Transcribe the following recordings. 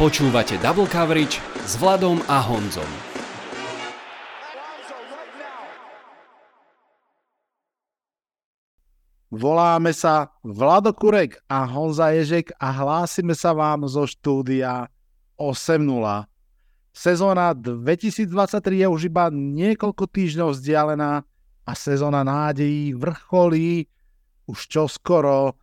Počúvate Double Coverage s Vladom a Honzom. Voláme sa Vlado Kurek a Honza Ježek a hlásime sa vám zo štúdia 8.0. Sezóna 2023 je už iba niekoľko týždňov vzdialená a sezóna nádejí vrcholí už čoskoro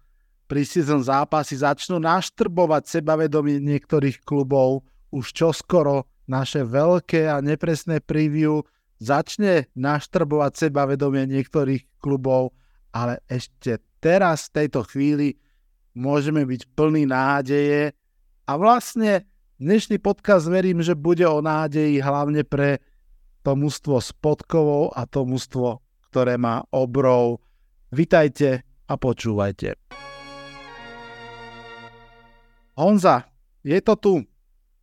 preseason zápasy začnú naštrbovať sebavedomie niektorých klubov. Už čoskoro naše veľké a nepresné preview začne naštrbovať sebavedomie niektorých klubov, ale ešte teraz, v tejto chvíli, môžeme byť plný nádeje a vlastne dnešný podcast verím, že bude o nádeji hlavne pre to mužstvo s podkovou a to mužstvo, ktoré má obrov. Vitajte a počúvajte. Honza, je to tu.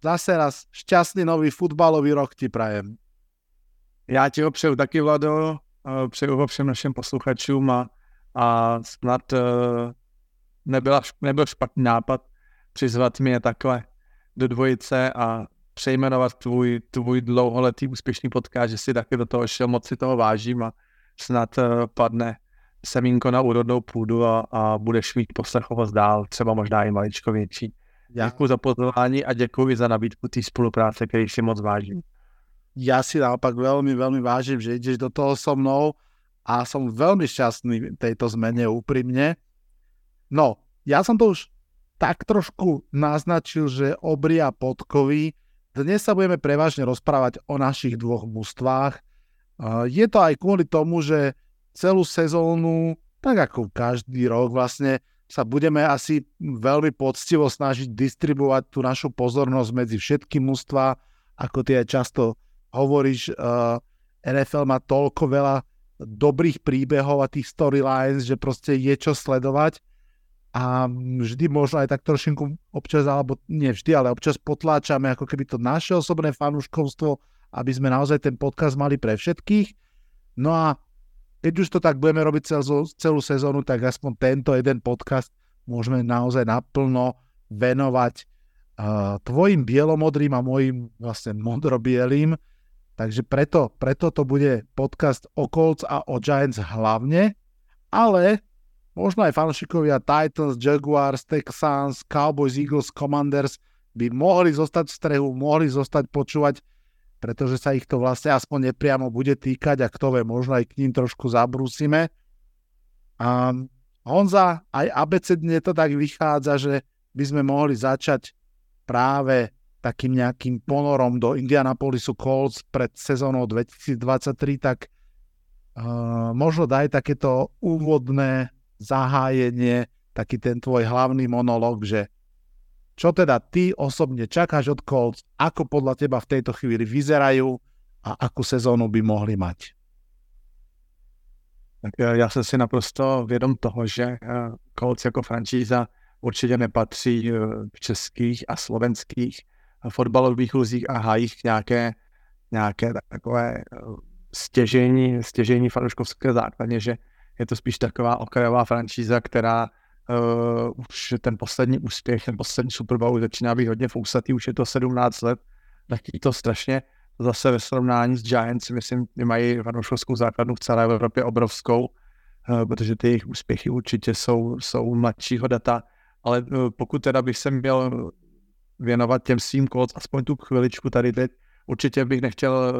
Zase raz šťastný nový futbalový rok ti prajem. Já ti ho přeju taky, Vlado. Přeju ho všem našim posluchačům a, a snad uh, nebyla, nebyl špatný nápad přizvat mě takhle do dvojice a přejmenovat tvůj, tvůj dlouholetý úspěšný podcast, že si taky do toho šel, moc si toho vážím a snad uh, padne semínko na úrodnou půdu a, a budeš mít poslechovost dál, třeba možná i maličko větší. Děkuji za pozvání a děkuji za nabídku té spolupráce, který si moc vážím. Ja si naopak veľmi, veľmi vážim, že ideš do toho so mnou a som veľmi šťastný tejto zmene úprimne. No, ja som to už tak trošku naznačil, že obria podkovy. Dnes sa budeme prevažne rozprávať o našich dvoch mústvách. Je to aj kvôli tomu, že celú sezónu, tak ako každý rok vlastne, sa budeme asi veľmi poctivo snažiť distribuovať tú našu pozornosť medzi všetky mužstva, ako ty aj často hovoríš, uh, eh, NFL má toľko veľa dobrých príbehov a tých storylines, že proste je čo sledovať a vždy možno aj tak trošinku občas, alebo nie vždy, ale občas potláčame ako keby to naše osobné fanúškovstvo, aby sme naozaj ten podcast mali pre všetkých. No a keď už to tak budeme robiť celú, celú sezónu, tak aspoň tento jeden podcast môžeme naozaj naplno venovať uh, tvojim bielomodrým a mojim vlastne modrobielým. Takže preto, preto to bude podcast o Colts a o Giants hlavne, ale možno aj fanšikovia Titans, Jaguars, Texans, Cowboys, Eagles, Commanders by mohli zostať v strehu, mohli zostať počúvať pretože sa ich to vlastne aspoň nepriamo bude týkať a kto vie, možno aj k ním trošku zabrúsime. A Honza, aj abecedne to tak vychádza, že by sme mohli začať práve takým nejakým ponorom do Indianapolisu Colts pred sezónou 2023, tak uh, možno daj takéto úvodné zahájenie, taký ten tvoj hlavný monolog, že čo teda ty osobne čakáš od Colts, ako podľa teba v tejto chvíli vyzerajú a akú sezónu by mohli mať? Tak eh, já jsem si naprosto vědom toho, že eh, Colts jako franšíza určitě nepatří eh, v českých a slovenských fotbalových luzích a hájích nějaké, nějaké takové stěžení, stěžení fanouškovské základně, že je to spíš taková okrajová franšíza, která uh, už ten poslední úspěch, ten poslední Super Bowl začíná být hodně fousatý, už je to 17 let, tak to strašně zase ve srovnání s Giants, myslím, mají fanouškovskou základnu v celé Evropě obrovskou, uh, protože ty jejich úspěchy určitě jsou, jsou mladšího data, ale uh, pokud teda bych se měl věnovat těm svým Colts, aspoň tu chviličku tady teď, určitě bych nechtěl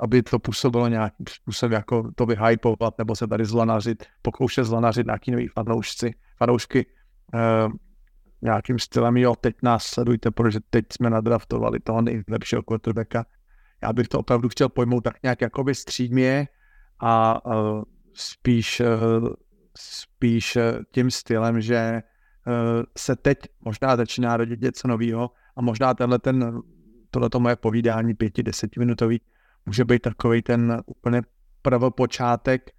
aby to působilo nějakým způsobem, jako to vyhypovat, nebo se tady zlanařit, pokoušet zlanařit nějaký nový fanoušci, fanoušky uh, nějakým stylem, jo, teď nás sledujte, protože teď jsme nadraftovali toho nejlepšího quarterbacka. Já bych to opravdu chtěl pojmout tak nějak jakoby střídmě a uh, spíš, uh, spíš tím stylem, že uh, se teď možná začíná rodit něco nového a možná tenhle ten tohleto moje povídání pěti, desetiminutový může být takový ten úplně prvopočátek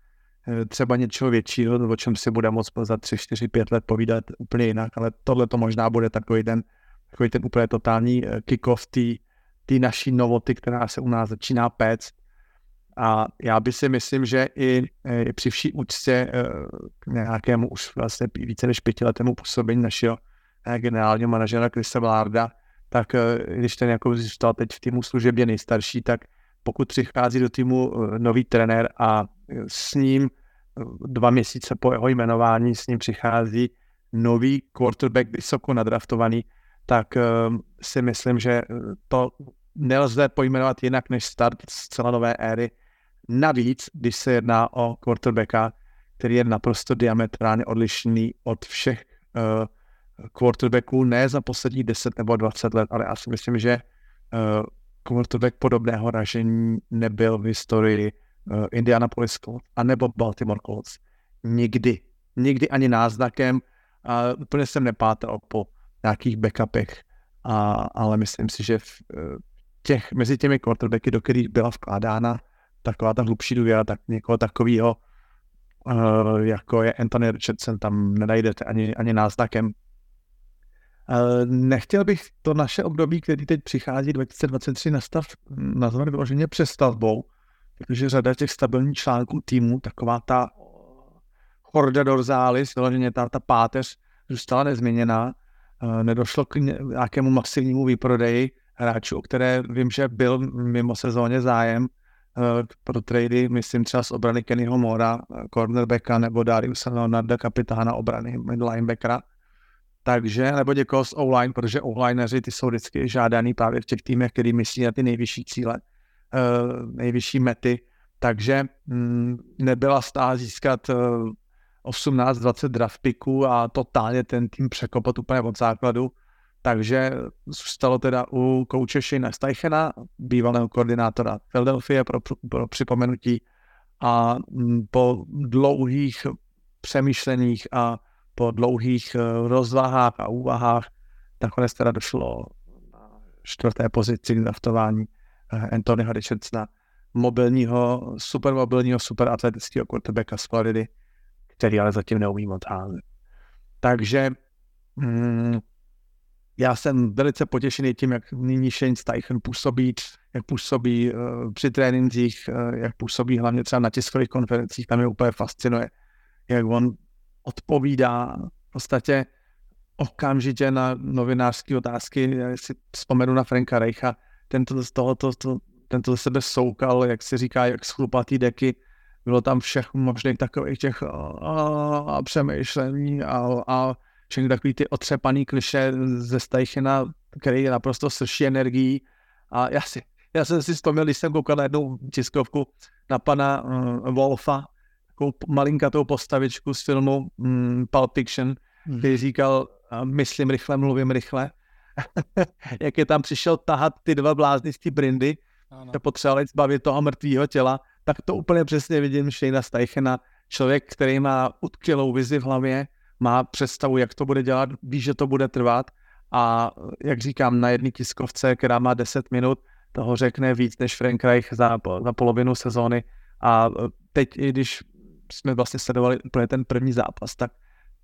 eh, třeba něčeho většího, o čem si bude moct za 3, 4, 5 let povídat úplně jinak, ale tohle to možná bude takový ten, takový ten úplně totální eh, kick-off té naší novoty, která se u nás začíná péct. A já by si myslím, že i, eh, i při vší úctě k nějakému už vlastně více než pětiletému působení našeho generálního manažera Krista Vlárda, tak když ten jako zůstal teď v týmu služebně nejstarší, tak pokud přichází do týmu nový trenér a s ním dva měsíce po jeho jmenování s ním přichází nový quarterback vysoko nadraftovaný, tak si myslím, že to nelze pojmenovat jinak než start zcela nové éry. Navíc, když se jedná o quarterbacka, který je naprosto diametrálně odlišný od všech quarterbacků, ne za posledních 10 nebo 20 let, ale já si myslím, že quarterback podobného ražení nebyl v historii uh, Indianapolis Colts anebo Baltimore Colts. Nikdy. Nikdy ani náznakem. A úplně jsem nepátral po nějakých backupech, a, ale myslím si, že v, těch, mezi těmi quarterbacky, do kterých byla vkládána taková ta hlubší důvěra, tak někoho takového, uh, jako je Anthony Richardson, tam nenajdete ani, ani náznakem. Uh, nechtěl bych to naše období, který teď přichází 2023 nastav, nazvat vyloženě přestavbou, protože řada těch stabilních článků týmu, taková ta horda dorzális, vyloženě ta, ta páteř, zůstala nezměněná. Uh, nedošlo k nějakému masivnímu výprodeji hráčů, o které vím, že byl mimo sezóně zájem uh, pro trady, myslím třeba z obrany Kennyho Mora, eh, cornerbacka, nebo Dariusa Leonarda, kapitána obrany linebackera. Takže, nebo někoho z O-line, protože O-lineři ty jsou vždycky žádaný právě v těch týmech, který myslí na ty nejvyšší cíle, uh, nejvyšší mety. Takže mm, nebyla stá získat uh, 18-20 draft picků a totálně ten tým překopat úplně od základu. Takže zůstalo teda u kouče Shane Steichena, bývalého koordinátora Philadelphia pro, pro připomenutí a mm, po dlouhých přemýšleních a po dlouhých eh, rozvahách a úvahách nakonec teda došlo na čtvrté pozici draftování eh, Anthonyho Richardsona, mobilního, supermobilního, superatletického quarterbacka z Floridy, který ale zatím neumí moc. Takže mm, já jsem velice potěšený tím, jak nyní Shane Steichen působí, jak působí uh, při trénincích, uh, jak působí hlavně třeba na tiskových konferencích, tam mě úplně fascinuje, jak on odpovídá v podstatě okamžitě na novinářské otázky. Já si vzpomenu na Franka Reicha, tento z toho, to, to, tento ze sebe soukal, jak se říká, jak schlupatý deky. Bylo tam všech možných takových těch a, a přemýšlení a, a všechny takový ty otřepaný kliše ze Stajchena, který je naprosto srší energií. A já, si, já jsem si vzpomněl, když jsem koukal na jednu tiskovku na pana uh, Wolfa, takovou malinkatou postavičku z filmu um, Pulp Fiction, hmm. který říkal, myslím rychle, mluvím rychle. Jak je tam přišel tahat ty dva blázny z brindy, ano. potřebovali zbavit toho mrtvého těla, tak to úplně přesně vidím Shane Steichena, člověk, který má utkvělou vizi v hlavě, má představu, jak to bude dělat, ví, že to bude trvat a jak říkám, na jedné tiskovce, která má 10 minut, toho řekne víc než Frank Reich za, za polovinu sezóny a teď, i když jsme vlastně sledovali úplně ten první zápas, tak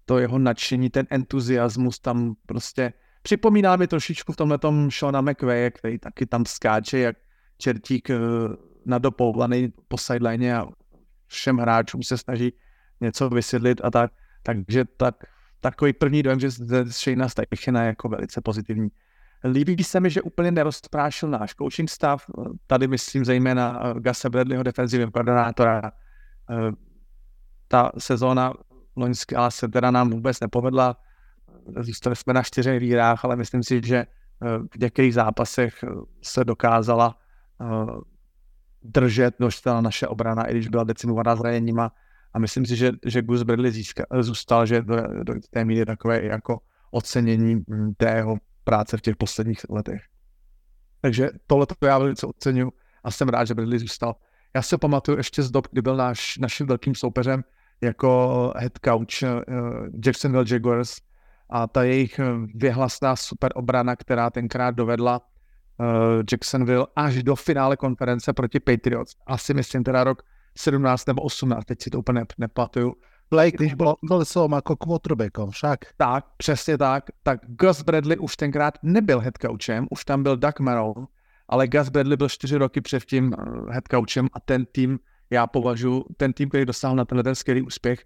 to jeho nadšení, ten entuziasmus tam prostě připomíná mi trošičku v tomhle tom Shona McVeigh, který taky tam skáče jak čertík eh, na dopoulaný po sideline a všem hráčům se snaží něco vysvětlit a tak. Takže tak, takový první dojem, že ze Shayna Steichena je jako velice pozitivní. Líbí se mi, že úplně nerozprášil náš coaching stav. Tady myslím zejména eh, Gase Bradleyho, defenzivního koordinátora. Eh, ta sezóna loňská se teda nám vůbec nepovedla. Zůstali jsme na čtyřech výhrách, ale myslím si, že eh, v některých zápasech se dokázala držet ta naše obrana, i když byla decimovaná zraněníma a myslím si, že, že Gus Bradley získa, zůstal, že do, do té míry takové jako ocenění mm, té jeho práce v těch posledních letech. Takže tohle to já velice oceňuji a jsem rád, že Bradley zůstal. Já se pamatuju ještě z dob, kdy byl náš, naším velkým soupeřem jako head coach uh, Jacksonville Jaguars a ta jejich eh, věhlasná super obrana, která tenkrát dovedla uh, Jacksonville až do finále konference proti Patriots. Asi myslím teda rok 17 nebo 18, teď si to úplně nepatuju. Blake, když byl kolesom jako quarterbackom však. Tak, přesně tak. Tak Gus Bradley už tenkrát nebyl head coachem, už tam byl Doug Merrill, ale Gus Bradley byl čtyři roky předtím eh, head coachem a ten tým, já považuji, ten tým, který dosáhl na tenhle ten skvělý úspěch,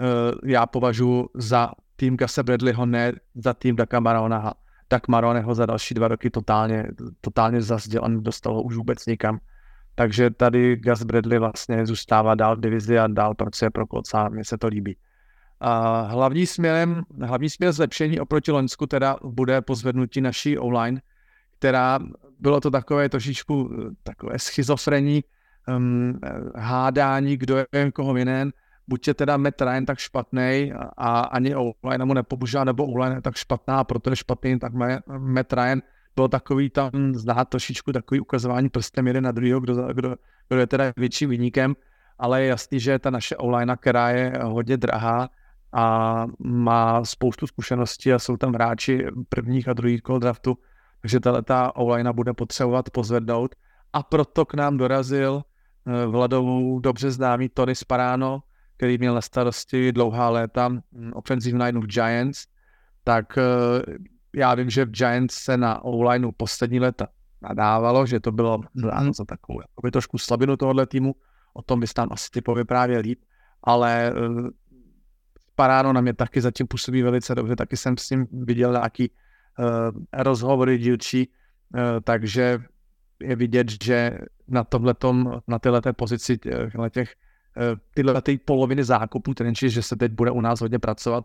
eh, já považuji za tým Gusa Bradleyho, ne za tým Ducka Marona. tak Marone ho za další dva roky totálně, totálně zazděl a nedostal ho už vůbec nikam. Takže tady Gus Bradley vlastně zůstává dál v divizi a dál pracuje pro Kloca, mně se to líbí. A hlavní směrem, hlavní směr zlepšení oproti Loňsku teda bude pozvednutí naší online, která bylo to takové trošičku takové schizofrení, um, hádání, kdo je koho vinen, buď je teda Matt Ryan tak špatný a ani online mu nepobůžá, nebo online je tak špatná, proto je špatný, tak Matt Ryan byl takový tam znát trošičku takový ukazování prstem jeden na druhého, kdo, kdo, kdo je teda větším vyníkem, ale je jasný, že ta naše online, která je hodně drahá a má spoustu zkušeností a jsou tam hráči prvních a druhých kol draftu, takže ta online bude potřebovat pozvednout. A proto k nám dorazil Vladovou dobře známý Tony Sparano, který měl na starosti dlouhá léta hm, offensive line v Giants, tak eh, já vím, že v Giants se na online poslední léta nadávalo, že to bylo dáno za takovou jakoby trošku slabinu tohohle týmu, o tom bys tam asi ty povyprávěl líp, ale uh, Paráno na mě taky zatím působí velice dobře, taky jsem s ním viděl nějaký uh, rozhovory dílčí, uh, takže je vidět, že na tomhletom, na této pozici těch, tyhle ty poloviny zákupu, ten že se teď bude u nás hodně pracovat,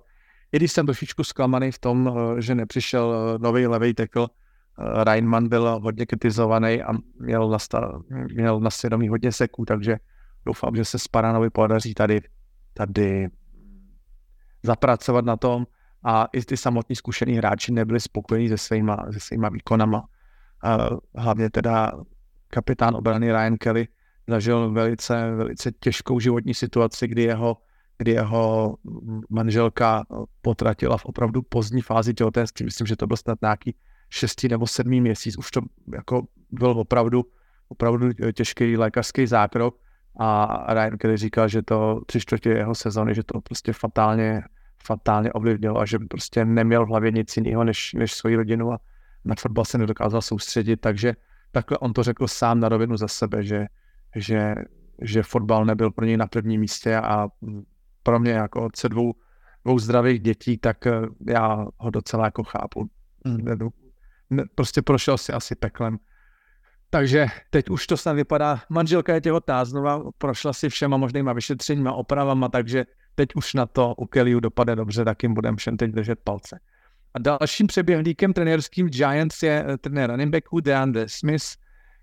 i když jsem trošičku zklamaný v tom, eh, že nepřišel eh, nový levý tekl, eh, Reinman byl hodně kritizovaný a měl na, sta- měl na svědomí hodně seků, takže doufám, že se Sparanovi podaří tady, tady zapracovat na tom a i ty samotní zkušení hráči nebyli spokojení se svýma, se svýma výkonama. A hlavně teda kapitán obrany Ryan Kelly zažil velice, velice těžkou životní situaci, kdy jeho kdy jeho manželka potratila v opravdu pozdní fázi těhotenství. Myslím, že to byl snad nějaký šestý nebo sedmý měsíc. Už to jako byl opravdu, opravdu těžký lékařský zákrok a Ryan Kelly říkal, že to tři čtvrtě jeho sezony, že to prostě fatálně, fatálně ovlivnilo a že prostě neměl v hlavě nic jiného než, než svoji rodinu a na fotbal se nedokázal soustředit, takže takhle on to řekl sám na rovinu za sebe, že, že, že fotbal nebyl pro něj na prvním místě a pro mě jako otce dvou, dvou zdravých dětí, tak eh, já ho docela jako chápu. Mm. Ne, prostě prošel si asi peklem. Takže teď už to snad vypadá, manželka je těhotná znova, prošla si všema možnýma vyšetřeníma, opravama, takže teď už na to u Kellyu dopadne dobře, tak jim budeme všem teď držet palce. A dalším přeběhlíkem trenérským Giants je eh, trenér running backu DeAndre Smith,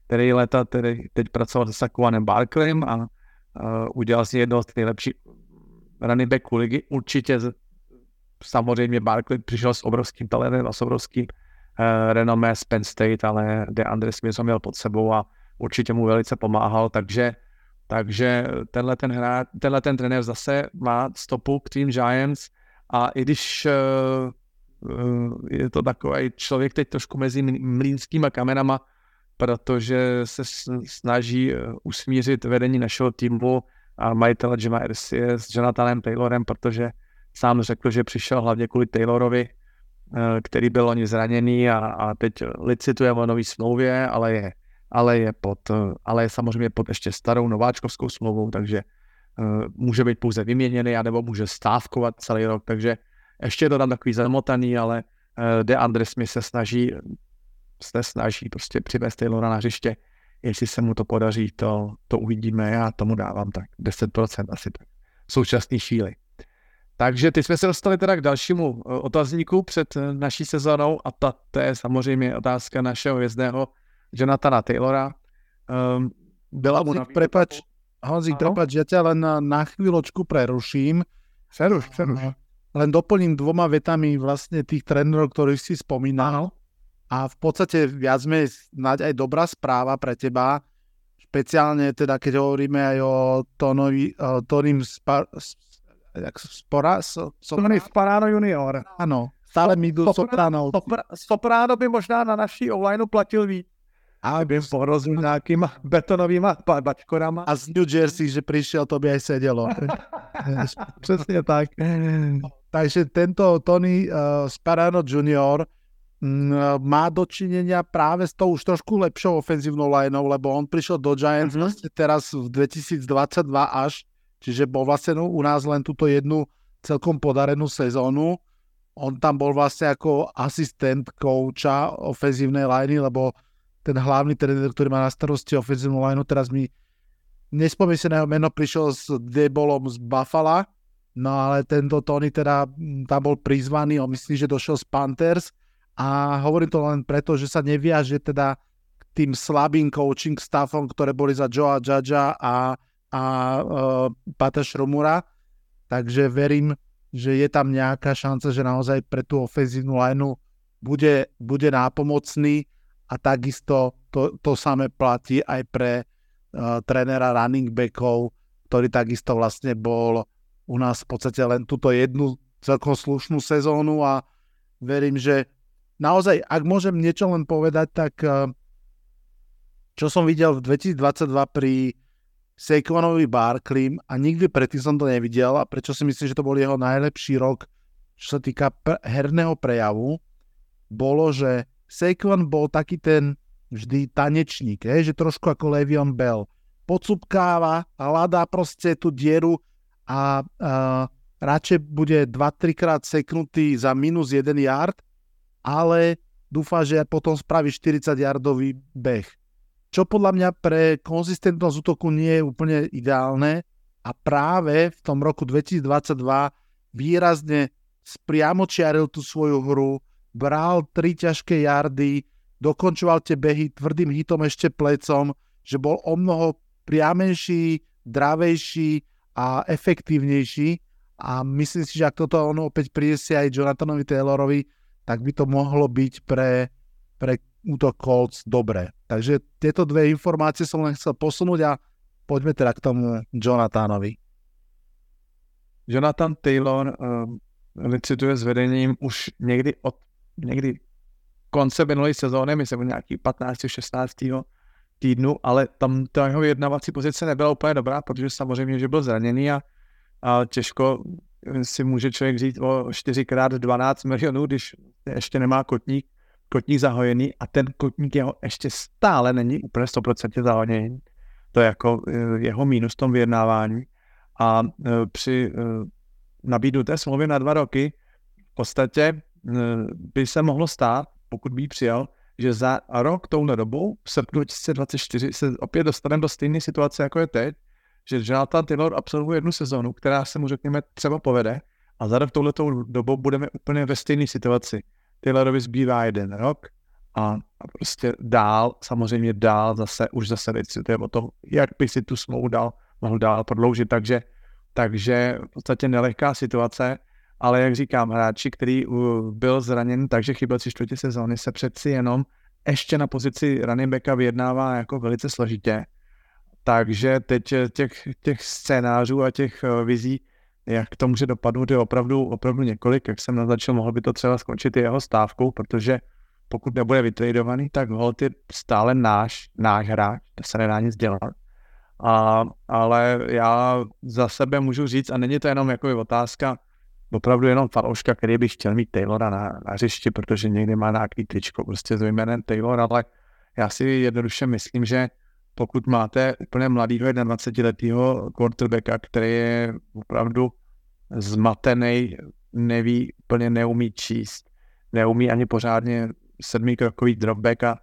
který leta tedy teď pracoval se Sakuanem Barklem a uh, udělal si jedno z nejlepších running backu ligy. Určitě samozřejmě Barkley přišel s obrovským talentem a s obrovským uh, renomé z Penn State, ale DeAndre Smith ho měl pod sebou a určitě mu velice pomáhal, takže takže tenhle ten, hra, tenhle ten trenér zase má stopu k Team Giants a i když uh, je to takový člověk teď trošku mezi mlínskýma kamenama, protože se snaží usmířit vedení našeho týmu a majitele Jima Ersie s Jonathanem Taylorem, protože sám řekl, že přišel hlavně kvůli Taylorovi, eh, který byl oni zraněný a, a teď licituje o nový smlouvě, ale je, ale je pod, eh, ale je samozřejmě pod ještě starou nováčkovskou smlouvou, takže může být pouze vyměněný, anebo může stávkovat celý rok, takže ještě tam takový zamotaný, ale uh, De Andres mi se snaží se snaží prostě přivést Taylora na hřiště Jestli se mu to podaří, to, to uvidíme. Já tomu dávám tak 10% asi tak v současné chvíli. Takže ty jsme se dostali teda k dalšímu eh, otazníku před eh, naší sezónou a ta, to je samozřejmě otázka našeho hvězdného Jonathana Taylora. Um, byla mu prepač, Honzik, prepač, ja ťa len na, na chvíľočku preruším. Přeruš, přeruš. Len doplním dvoma vetami vlastne tých trénerov, ktorých si spomínal. A v podstate viac menej snáď aj dobrá správa pre teba, špeciálne teda, keď hovoríme aj o Tonovi, Spar, jak, Spora, so, Tony Sparano junior. Áno, stále mi idú Soprano. Soprano by možná na naší online platil víc. A by porozumil nějakýma betonovýma bačkorama. A z New Jersey, že prišiel, to by aj sedelo. Přesně tak. Takže tento Tony uh, Sparano junior Mm, má dočinenia práve s tou už trošku lepšou ofenzívnou lineou, lebo on prišiel do Giants mm-hmm. vlastne teraz v 2022 až, čiže bol vlastne u nás len túto jednu celkom podarenú sezónu. on tam bol vlastne ako asistent kouča ofenzívnej liney, lebo ten hlavný tréner, ktorý má na starosti ofenzívnu lineu, teraz mi nespomínam si na jeho meno, prišiel s Debolom z Buffalo, no ale tento Tony teda tam bol prizvaný, on myslí, že došiel z Panthers. A hovorím to len preto, že sa neviaže teda k tým slabým coaching staffom, ktoré boli za Joa Judgea a, a uh, Pata Šrumura, takže verím, že je tam nejaká šanca, že naozaj pre tú ofenzívnu lineu bude, bude nápomocný. A takisto to, to samé platí aj pre uh, trénera running backov, ktorý takisto vlastne bol u nás v podstate len túto jednu celkom slušnú sezónu a verím, že naozaj, ak môžem niečo len povedať, tak uh, čo som videl v 2022 pri Saquonovi Barkleym a nikdy predtým som to nevidel a prečo si myslím, že to bol jeho najlepší rok, čo sa týka herného prejavu, bolo, že Saquon bol taký ten vždy tanečník, je, že trošku ako Levion Bell. Podsupkáva, hľadá proste tú dieru a, a radšej bude 2-3 krát seknutý za minus 1 yard, ale dúfa, že potom spraví 40 yardový beh. Čo podľa mňa pre konzistentnosť útoku nie je úplne ideálne a práve v tom roku 2022 výrazne spriamočiaril tú svoju hru, bral tri ťažké jardy, dokončoval tie behy tvrdým hitom ešte plecom, že bol o mnoho priamenší, dravejší a efektívnejší a myslím si, že ak toto ono opäť prinesie aj Jonathanovi Taylorovi, tak by to mohlo byť pre, pre útok Colts dobre. Takže tieto dve informácie som len chcel posunúť a poďme teda k tomu Jonathanovi. Jonathan Taylor uh, licituje s vedením už někdy od někdy konce minulé sezóny, myslím nějaký 15. 16. týdnu, ale tam ta jeho vyjednávací pozice nebyla úplně dobrá, protože samozřejmě, že byl zraněný a, a těžko si může člověk říct o 4x12 milionů, když ještě nemá kotník, kotník zahojený a ten kotník jeho ještě stále není úplně 100% zahojený. To je jako eh, jeho mínus v tom vyjednávání. A eh, při eh, nabídnuté smlouvě na dva roky v podstatě by se mohlo stát, pokud by přijal, že za rok touhle dobou, v srpnu 2024, se opět dostaneme do stejné situace, jako je teď, že Jonathan Taylor absolvuje jednu sezónu, která se mu, řekněme, třeba povede a za rok touhletou dobou budeme úplně ve stejné situaci. Taylorovi zbývá jeden rok a, a prostě dál, samozřejmě dál zase, už zase decituje o tom, jak by si tu smlouvu dal, mohl dál prodloužit, takže, takže v podstatě nelehká situace, ale jak říkám, hráči, který byl zraněn, takže chyběl tři čtvrtě sezóny, se přeci jenom ještě na pozici running backa vyjednává jako velice složitě. Takže teď těch, těch scénářů a těch eh, vizí jak to může dopadnout, je opravdu, opravdu několik. Jak jsem naznačil, mohl by to třeba skončit i jeho stávkou, protože pokud nebude vytradovaný, tak Holt je stále náš, náš hráč, to se nedá nic dělat. A, ale já za sebe můžu říct, a není to jenom jako otázka, opravdu jenom fanouška, který by chtěl mít Taylora na, na hřišti, protože někdy má nějaký tričko prostě s jménem Taylor, ale já si jednoduše myslím, že pokud máte úplně mladého 21-letého quarterbacka, který je opravdu zmatený, neví, úplně neumí číst, neumí ani pořádně sedmikrokový dropback a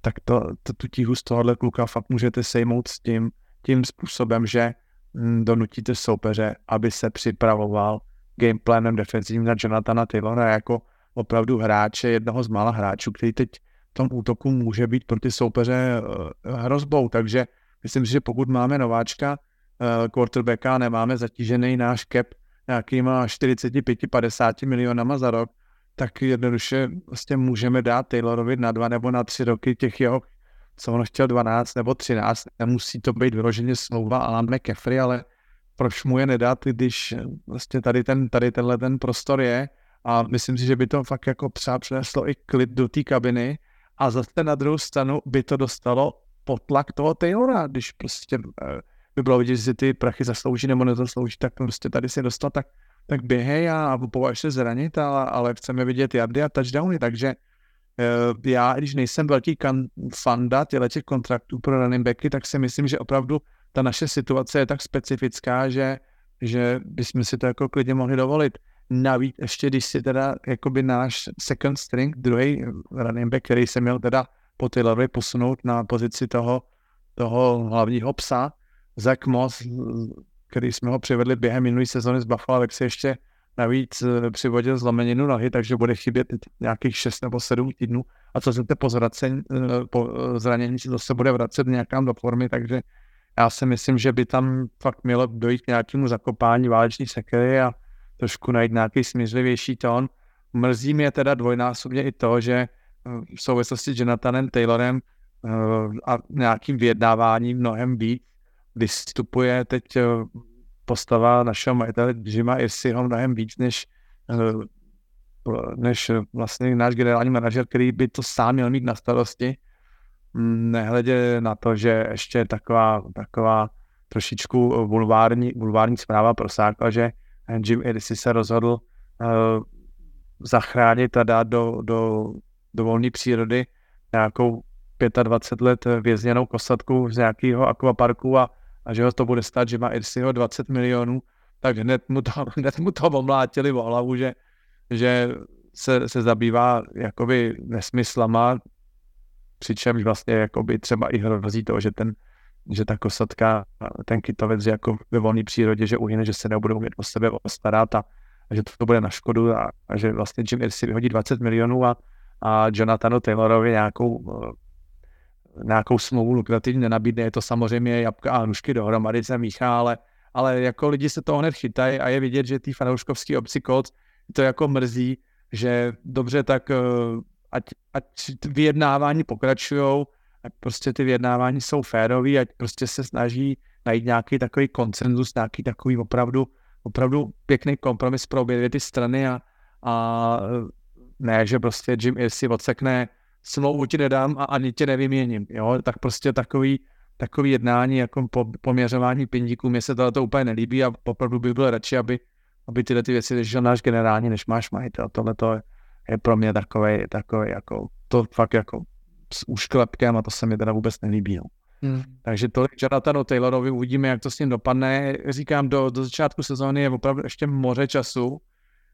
tak to, to tu tíhu z tohohle kluka fakt můžete sejmout s tím, tím způsobem, že hm, donutíte soupeře, aby se připravoval gameplanem defenzivním na Jonathana Taylora jako opravdu hráče, jednoho z mála hráčů, který teď v tom útoku může být pro ty soupeře eh, hrozbou. Takže myslím si, že pokud máme nováčka uh, quarterbacka, nemáme zatížený náš cap nějakýma 45-50 milionama za rok, tak jednoduše vlastně můžeme dát Taylorovi na dva nebo na tři roky těch jeho, co on chtěl 12 nebo 13, nemusí to být vyloženě smlouva Alan McCaffrey, ale proč mu je nedat, když vlastně tady, ten, tady tenhle ten prostor je. A myslím si, že by to fakt jako třeba přineslo i klid do té kabiny. A zase na druhou stranu by to dostalo potlak toho Taylora, když prostě eh, by bylo vidět, že si ty prachy zaslouží nebo nezaslouží, tak prostě tady si dostal, tak, tak běhej a považ se zranit, ale, ale chceme vidět jardy a touchdowny, takže uh, já, když nejsem velký kan, fanda těle těch kontraktů pro running backy, tak si myslím, že opravdu ta naše situace je tak specifická, že, že bychom si to jako klidně mohli dovolit. navíc ještě, když si teda jakoby náš second string, druhý running back, který se měl teda po Taylorovi posunout na pozici toho, toho hlavního psa, Zach Moss, který jsme ho přivedli během minulé sezóny z Buffalo, tak si ještě navíc eh, přivodil zlomeninu nohy, takže bude chybět nějakých 6 nebo 7 týdnů. A co se po, zracení, eh, po eh, zranění si zase bude vracet nějakám do formy, takže já si myslím, že by tam fakt mělo dojít k nějakému zakopání váleční sekery a trošku najít nějaký smířlivější tón. Mrzí mě teda dvojnásobně i to, že v souvislosti s Jonathanem Taylorem a nějakým vyjednáváním mnohem víc vystupuje teď postava našeho majitele Jima Irsiho mnohem víc než, eh, než vlastně náš generální manažer, který by to sám měl mít na starosti. Nehledě na to, že ještě taková, taková trošičku bulvární, bulvární zpráva prosákla, že Jim Irsi se rozhodl uh, zachránit a dát do, do, do volné přírody nějakou 25 let vězněnou kosatku z nějakého akvaparku a a že ho to bude stát, že má Irsiho 20 milionů, tak hned mu to, hned mu to omlátili o hlavu, že, že se, se zabývá jakoby nesmyslama, přičemž vlastně jakoby třeba i hrozí to, že ten, že ta kosatka, ten kytovec jako ve volné přírodě, že uhyne, že se nebudou umět o sebe postarat a, a že to bude na škodu a, a že vlastně Jim Irsi vyhodí 20 milionů a, a Jonathanu Taylorovi nějakou nějakou smlouvu lukrativní nenabídne, je to samozřejmě jabka a hrušky dohromady se míchá, ale, ale jako lidi se toho hned chytají a je vidět, že ty fanouškovský obci Colts to jako mrzí, že dobře, tak ať, ať vyjednávání pokračují, ať prostě ty vyjednávání jsou férový, ať prostě se snaží najít nějaký takový koncenzus, nějaký takový opravdu, opravdu pěkný kompromis pro obě dvě ty strany a, a ne, že prostě Jim Irsey odsekne smlouvu ti nedám a ani tě nevyměním, jo, tak prostě takový, takový jednání, jako po, poměřování pindíků, mě se to, to úplně nelíbí a opravdu bych byl radši, aby, aby tyhle ty věci řešil náš generální, než máš majitel. Tohle to je, je pro mě takový, takový jako, to fakt jako s úšklepkem a to se mi teda vůbec nelíbí. No. Hmm. Takže tolik Jonathanu Taylorovi, uvidíme, jak to s ním dopadne. Říkám, do, do začátku sezóny je opravdu ještě moře času.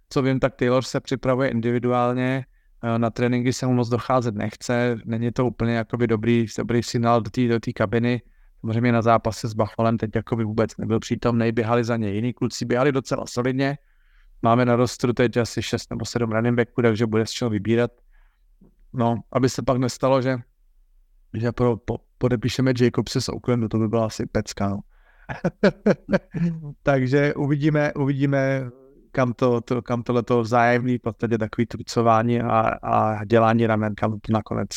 Co vím, tak Taylor se připravuje individuálně, Eh, na tréninky se mu moc docházet nechce, není to úplně jakoby dobrý, dobrý signál do té do kabiny. Samozřejmě na zápase s Bacholem teď jakoby vůbec nebyl přítomný, běhali za ně jiní kluci, běhali docela solidně. Máme na rostru teď asi 6 nebo 7 running backů, takže bude z čeho vybírat. No, aby se pak nestalo, že, že pro, po, podepíšeme Jacobse z Oaklandu, to by byla asi pecka, no. takže uvidíme, uvidíme, kam to, to kam tohleto vzájemný v podstatě takový trucování a, a dělání ramen, kam to nakonec,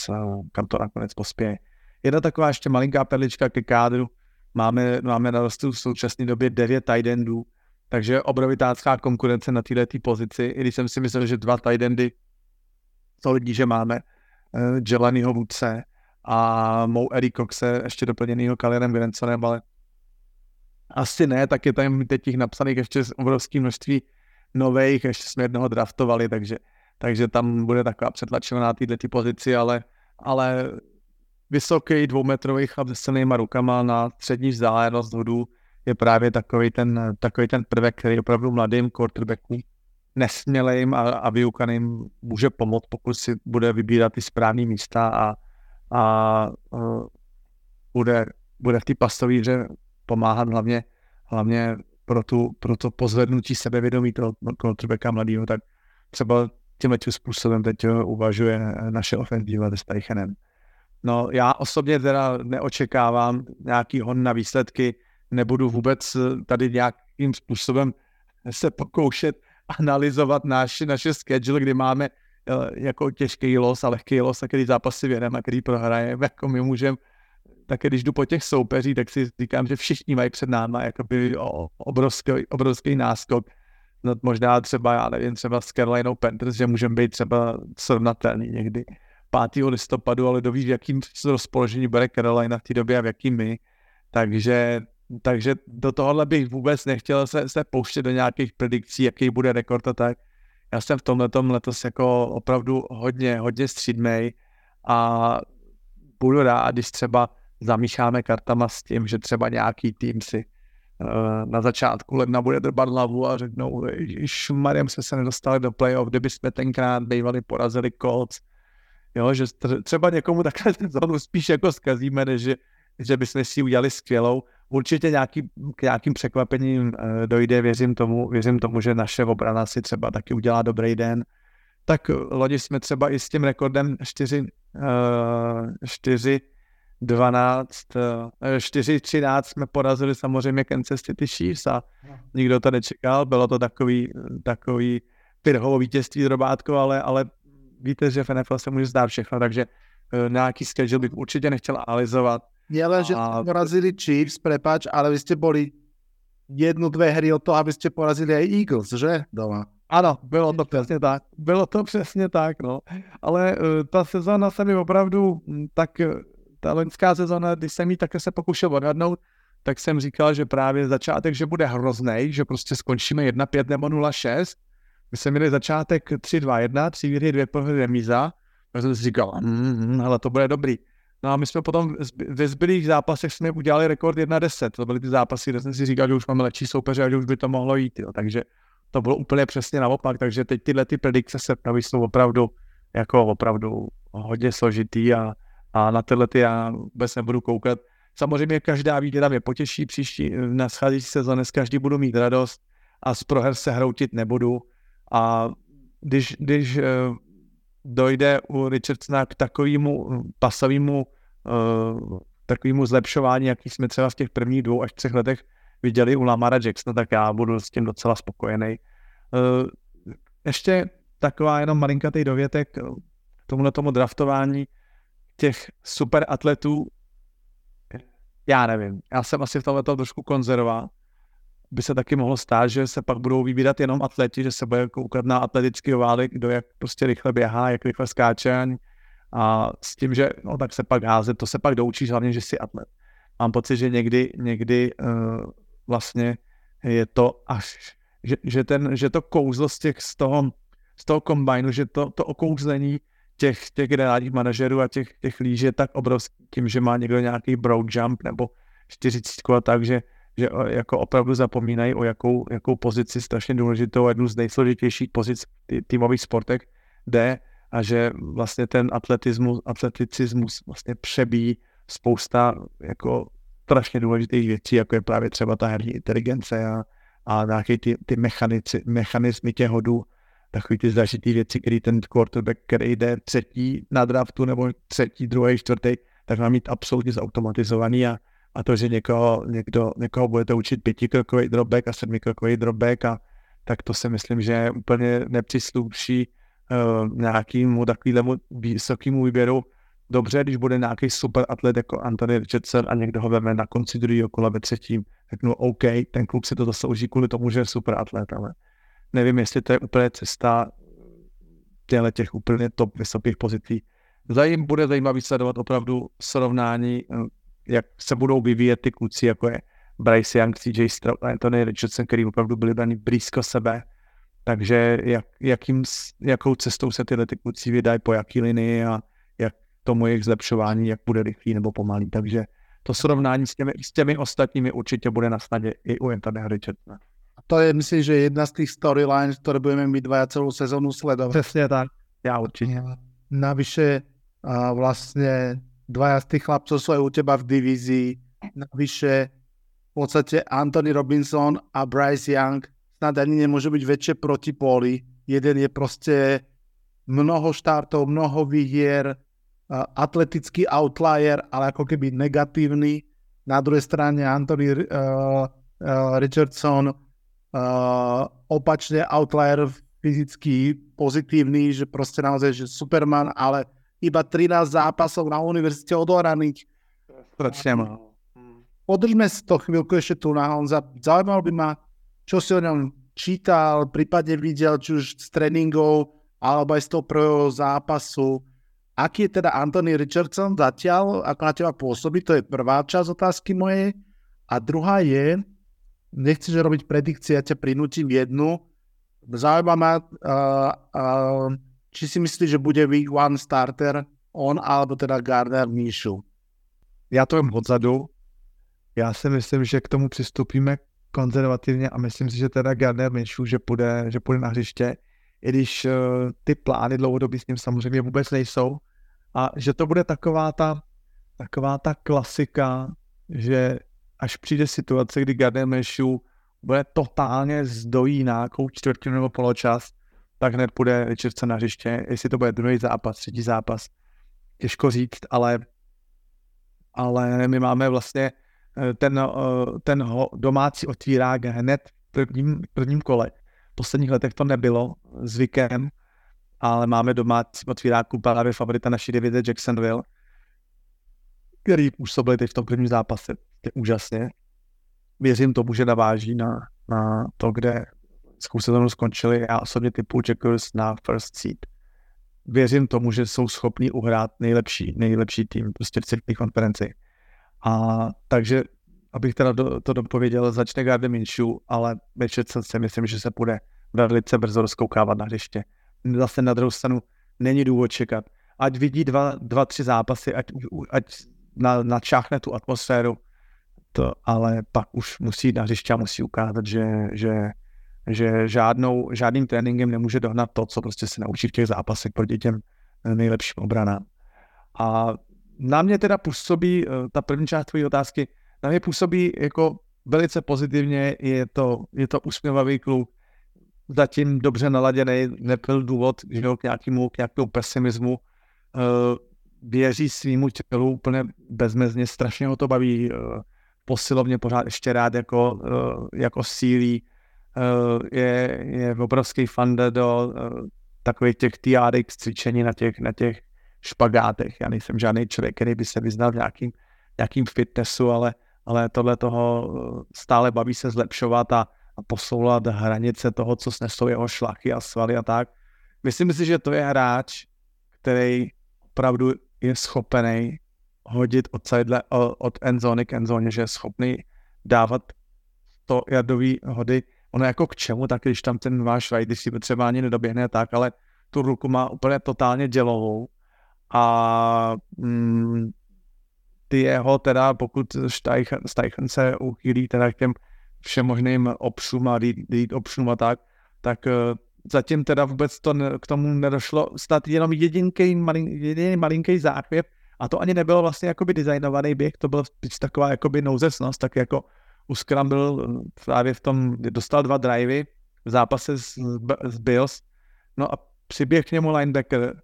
kam to nakonec pospěje. Jedna taková ještě malinká perlička ke kádru. Máme, máme na rostu v současné době 9 tight endů, takže obrovitácká konkurence na této pozici, i když jsem si myslel, že dva tight endy lidí, že máme uh, Jelanyho Woodse a Mou Eddie Coxe, ještě doplněnýho Kalierem Grensonem, ale asi ne, tak je tam teď těch napsaných ještě obrovské množství nových, ještě jsme jednoho draftovali, takže, takže tam bude taková přetlačená na této pozici, ale, ale vysoký dvoumetrový chlap se silnýma rukama na střední vzdálenost hodu je právě takový ten, takový ten prvek, který opravdu mladým quarterbackům nesmělým a, a vyukaným může pomoct, pokud si bude vybírat ty správné místa a, a, a bude, bude v té pastovíře pomáhat hlavně, hlavně pro, tu, pro to pozvednutí sebevědomí toho quarterbacka mladého, tak třeba tímhle tím způsobem teď eh, uvažuje naše ofenziva se Steichenem. No já osobně teda neočekávám nějaký hon na výsledky, nebudu vůbec eh, tady nějakým způsobem se pokoušet analyzovat naš, naše schedule, kdy máme eh, jako těžký los a lehký los a který zápasy věneme a který prohrajeme, jako my můžeme tak když jdu po těch soupeřích, tak si říkám, že všichni mají před náma jakoby obrovský, obrovský náskok. No, možná třeba, já nevím, třeba s Carolinou Panthers, že můžeme být třeba srovnatelný někdy 5. listopadu, ale dovíš, v jakým rozpoložení bude Carolina v té době a v jakým my. Takže, takže do tohohle bych vůbec nechtěl se, se pouštět do nějakých predikcí, jaký bude rekord a tak. Já jsem v tomhle letos jako opravdu hodně, hodně střídmej a budu rád, když třeba zamícháme kartama s tím, že třeba nějaký tým si na začátku ledna bude drbat hlavu a řeknou, že Mariam jsme se nedostali do playoff, kdyby jsme tenkrát bývali porazili Colts. Jo, že třeba někomu takhle sezónu spíš jako zkazíme, než že, že bychom si udělali skvělou. Určitě nějaký, k nějakým překvapením dojde, věřím tomu, věřím tomu, že naše obrana si třeba taky udělá dobrý den. Tak lodi jsme třeba i s tím rekordem 4, 4 12, 4-13 jsme porazili samozřejmě Kansas City Chiefs a nikdo to nečekal, bylo to takový, takový pirhovo vítězství drobátko, ale, ale víte, že v NFL se může zdát všechno, takže nějaký schedule bych určitě nechtěl analyzovat. Nielen, že a... porazili Chiefs, prepač, ale vy ste boli jednu, dve hry o to, aby ste porazili aj Eagles, že? Doma. Ano, bylo to přesně tak. Bylo to přesně tak, no. Ale uh, ta sezóna se mi opravdu tak ta loňská sezona, když jsem ji také se pokoušel odhadnout, tak jsem říkal, že právě začátek, že bude hrozný, že prostě skončíme 1-5 nebo 0-6. My jsme měli začátek 3-2-1, 3 výhry, 2 prohry remíza. A jsem si říkal, mm, ale to bude dobrý. No a my jsme potom ve zbylých zápasech jsme udělali rekord 1-10. To byly ty zápasy, kde jsem si říkal, že už máme lepší soupeře a že už by to mohlo jít. Jo. Takže to bylo úplně přesně naopak. Takže teď tyhle ty predikce se jsou opravdu jako opravdu hodně složitý a a na tyhle ty já vůbec nebudu koukat. Samozřejmě každá výhra mě potěší příští, na scházející sezóně z každý budu mít radost a z proher se hroutit nebudu. A když, když eh, dojde u Richardsona k takovému pasovému uh, takovému zlepšování, jaký jsme třeba v těch prvních dvou až třech letech viděli u Lamara Jacksona, tak já budu s tím docela spokojený. Uh, ještě taková jenom malinkatý dovětek k tomuhle tomu draftování těch super atletů, já nevím, já jsem asi v tomhle trošku konzerva. By se taky mohlo stát, že se pak budou vybírat jenom atleti, že se bude koukat na atletický ovály, kdo jak prostě rychle běhá, jak rychle skáče a s tím, že no tak se pak házet, to se pak doučíš, hlavně, že jsi atlet. Mám pocit, že někdy, někdy uh, vlastně je to až, že, že, ten, že to kouzlo z, těch, z toho, z toho kombajnu, že to, to okouzlení těch, těch generálních manažerů a těch, těch líž je tak obrovský tím, že má někdo nějaký broad jump nebo 40 a tak, že, že jako opravdu zapomínají o jakou, jakou pozici strašně důležitou, jednu z nejsložitějších pozic v týmových sportech jde a že vlastně ten atletismus, atleticismus vlastně přebíjí spousta jako strašně důležitých věcí, jako je právě třeba ta herní inteligence a, a nějaké ty, ty mechanici, mechanismy těch hodů, takový ty zažitý věci, který ten quarterback, který jde třetí na draftu nebo třetí, druhý, čtvrtý, tak má mít absolutně zautomatizovaný a, a to, že někoho, někdo, někoho budete učit pětikrokový dropback a sedmikrokový dropback a tak to si myslím, že úplně nepřisluší uh, nějakému takovému vysokému výběru. Dobře, když bude nějaký super atlet jako Anthony Richardson a někdo ho veme na konci druhého kola ve třetím, tak no OK, ten klub si to zaslouží kvůli tomu, že je super atlet, ale nevím, jestli to je úplně cesta těchto těch úplně top vysokých pozicí. Zajím bude zajímavý sledovat opravdu srovnání, eh, jak se budou vyvíjet ty kluci, jako je Bryce Young, CJ Stroud a Anthony Richardson, který opravdu byli braní blízko sebe. Takže jak, jakým, jakou cestou se tyhle ty kluci vydají, po jaký linii a jak tomu jejich zlepšování, jak bude rychlý nebo pomalý. Takže to srovnání s těmi, s těmi ostatními určitě bude na snadě i u Anthonyho Richardsona to je, myslím, že jedna z tých storylines, ktoré budeme my dvaja celú sezónu sledovať. Presne tak. Ja určite. Navyše a vlastne dvaja z tých chlapcov sú aj u teba v divízii. Navyše v podstate Anthony Robinson a Bryce Young snad ani nemôžu byť väčšie protipóly. Jeden je proste mnoho štartov, mnoho výhier, atletický outlier, ale ako keby negatívny. Na druhej strane Anthony uh, uh, Richardson uh, opačne outlier fyzicky pozitívny, že proste naozaj, že Superman, ale iba 13 zápasov na univerzite odohraných. Strašne Podržme si to chvíľku ešte tu na Honza. Zaujímalo by ma, čo si o ňom čítal, prípadne videl, či už z tréningov, alebo aj z toho prvého zápasu. Aký je teda Anthony Richardson zatiaľ, ako na teba pôsobí? To je prvá časť otázky mojej. A druhá je, nechceš robiť predikcie, ja ťa prinútim jednu. Zaujíma ma, uh, uh, či si myslíš, že bude week one starter on, alebo teda Gardner Minshew. Já to vím odzadu. Já si myslím, že k tomu přistupíme konzervativně a myslím si, že teda Gardner Minshew, že půjde, že půjde na hřiště, i když uh, ty plány dlouhodobí s ním samozřejmě vůbec nejsou. A že to bude taková ta, taková ta klasika, že až přijde situace, kdy Gardner Minshew bude totálně zdojí nějakou čtvrtinu nebo poločas, tak hned půjde Richardson na hřiště, jestli to bude druhý zápas, třetí zápas, těžko říct, ale, ale my máme vlastně ten, eh, ten domácí otvírák hned v prvním, prvním kole. V posledních letech to nebylo zvykem, ale máme domácí otvíráku právě favorita naší divize Jacksonville, který působili teď v tom prvním zápase je úžasně. Věřím tomu, že naváží na, na to, kde s sezónu skončili. Já osobně typu Jackers na first seed věřím tomu, že jsou schopni uhrát nejlepší, nejlepší tým prostě v celé konferenci. A takže, abych teda do, to dopověděl, začne Gardner Minshew, ale Richardson si myslím, že se bude velice brzo rozkoukávat na hřiště. Zase na druhou stranu není důvod čekat. Ať vidí dva, dva tři zápasy, ať, ať na, načáhne tu atmosféru, to, ale pak už musí na hřiště a musí ukázat, že, že že žádnou, žádným tréninkem nemůže dohnat to, co prostě se naučí v těch zápasech proti těm eh, nejlepším obranám. A na mě teda působí, eh, ta první část tvojí otázky, na mě působí jako velice pozitivně, je to, je to usměvavý kluk, zatím dobře naladěný, nebyl důvod že k nějakému, k nějakému pesimismu, eh, věří svýmu tělu úplně bezmezně, strašně ho to baví, posilovně pořád ještě rád jako, jako sílí, Eh, je, je obrovský fan do takových těch TRX cvičení na těch, na těch špagátech. Já nejsem žádný člověk, který by se vyznal v nějakým, nějakým fitnessu, ale, ale tohle toho eh, stále baví se zlepšovat a, a posouvat hranice toho, co snesou jeho šlachy a svaly a tak. Myslím si, že to je hráč, který opravdu je schopený hodit od, sidle, od endzóny k endzóně, že je schopný dávat to jadový hody ono jako k čemu, tak když tam ten váš wide receiver třeba ani nedoběhne tak, ale tu ruku má úplně totálně dělovou a mm, ty jeho teda, pokud Steichen se uchýlí teda k těm všemožným obšům a lead obšům a tak, tak uh, zatím teda vůbec to ne, k tomu nedošlo. Snad jenom jedinký, malin, malinký záchvěv a to ani nebylo vlastně jakoby designovaný běh, to byl spíš taková jakoby nouzesnost, tak jako u Scramble právě v tom, dostal dva drivey v zápase s, s Bills, no a přiběh k němu linebacker,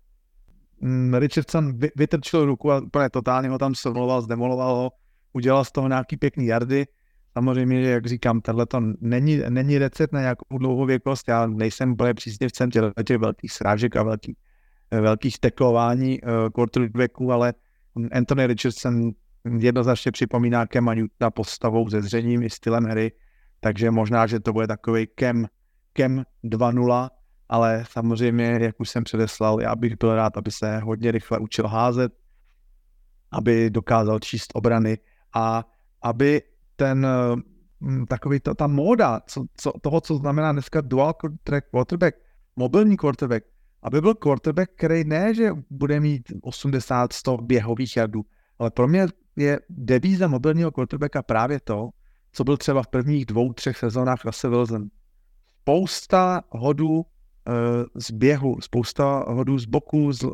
Richardson vy, vytrčil ruku a úplně totálně ho tam srovnoval, zdemoloval ho, udělal z toho nějaký pěkný jardy. Samozřejmě, jak říkám, tohle to není, není recept na nějakou dlouhověkost, já nejsem úplně příznivcem těch velkých srážek a velkých, velkých teklování uh, quarterbacků, ale Anthony Richardson jednoznačně připomíná Kema Newtona postavou, ze zřením i stylem hry, takže možná, že to bude takový Kem, Kem 2.0, ale samozřejmě, jak už jsem předeslal, já bych byl rád, aby se hodně rychle učil házet, aby dokázal číst obrany a aby ten mm, takový to, ta móda co, co, toho, co znamená dneska dual track quarterback, mobilní quarterback, aby byl quarterback, který ne, že bude mít 80-100 běhových jardů, ale pro mě je devíza mobilního quarterbacka právě to, co byl třeba v prvních dvou, třech sezónách Russell Wilson. Spousta hodů z běhu, spousta hodů z boku, z,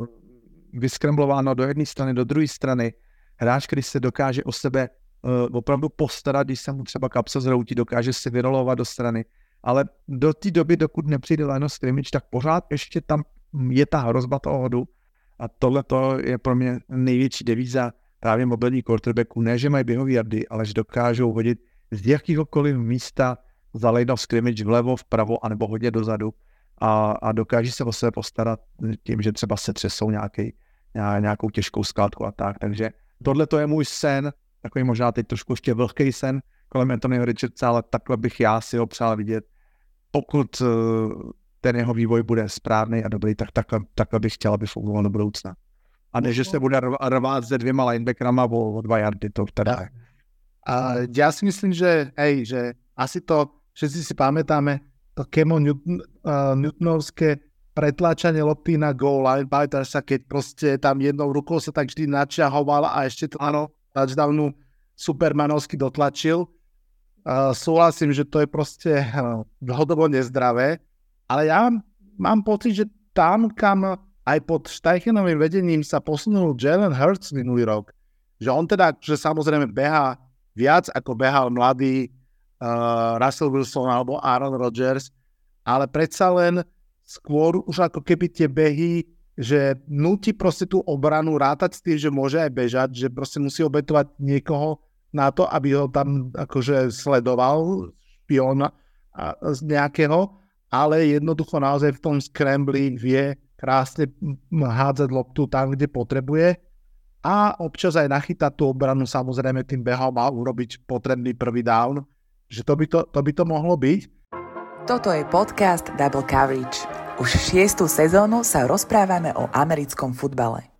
vyskremblováno do jedné strany, do druhé strany. Hráč, který se dokáže o sebe uh, opravdu postarat, když se mu třeba kapsa zroutí, dokáže si vyrolovat do strany. Ale do té doby, dokud nepřijde line of scrimmage, tak pořád ještě tam je ta hrozba toho hodu. A tohle je pro mě největší devíza právě mobilní quarterbacků, ne, že mají běhové jardy, ale že dokážou hodit z jakéhokoliv místa za line of vlevo, vpravo, anebo hodně dozadu a, a dokáží se o sebe postarat tím, že třeba se třesou nějaký, nějakou těžkou skladku a tak. Takže tohle to je můj sen, takový možná teď trošku ještě vlhký sen kolem Anthonyho Richardsa, ale takhle bych já si ho přál vidět. Pokud eh, ten jeho vývoj bude správný a dobrý, tak takhle, takhle bych chtěl, aby fungoval do budoucna. A ne, že se bude rvát se dvěma linebackerama o, o dva yardy, to teda je. A ja si myslím, že, hej, že asi to, všetci si pamätáme, Kemo Newton, Newtonovské pretláčanie lopty na goal line, pamätáš sa, keď proste tam jednou rukou sa tak vždy načiahoval a ešte to ano, touchdownu supermanovsky dotlačil. Uh, súhlasím, že to je proste uh, dlhodobo nezdravé, ale ja mám pocit, že tam, kam aj pod Steichenovým vedením sa posunul Jalen Hurts minulý rok, že on teda, že samozrejme beha viac, ako behal mladý uh, Russell Wilson alebo Aaron Rodgers, ale predsa len skôr už ako keby tie behy, že nutí proste tú obranu rátať s tým, že môže aj bežať, že proste musí obetovať niekoho na to, aby ho tam akože sledoval špiona z nejakého, ale jednoducho naozaj v tom scrambli vie krásne hádzať loptu tam, kde potrebuje a občas aj nachytať tú obranu samozrejme tým behom a urobiť potrebný prvý down, že to by to, to, by to mohlo byť. Toto je podcast Double Coverage. Už šiestu sezónu sa rozprávame o americkom futbale.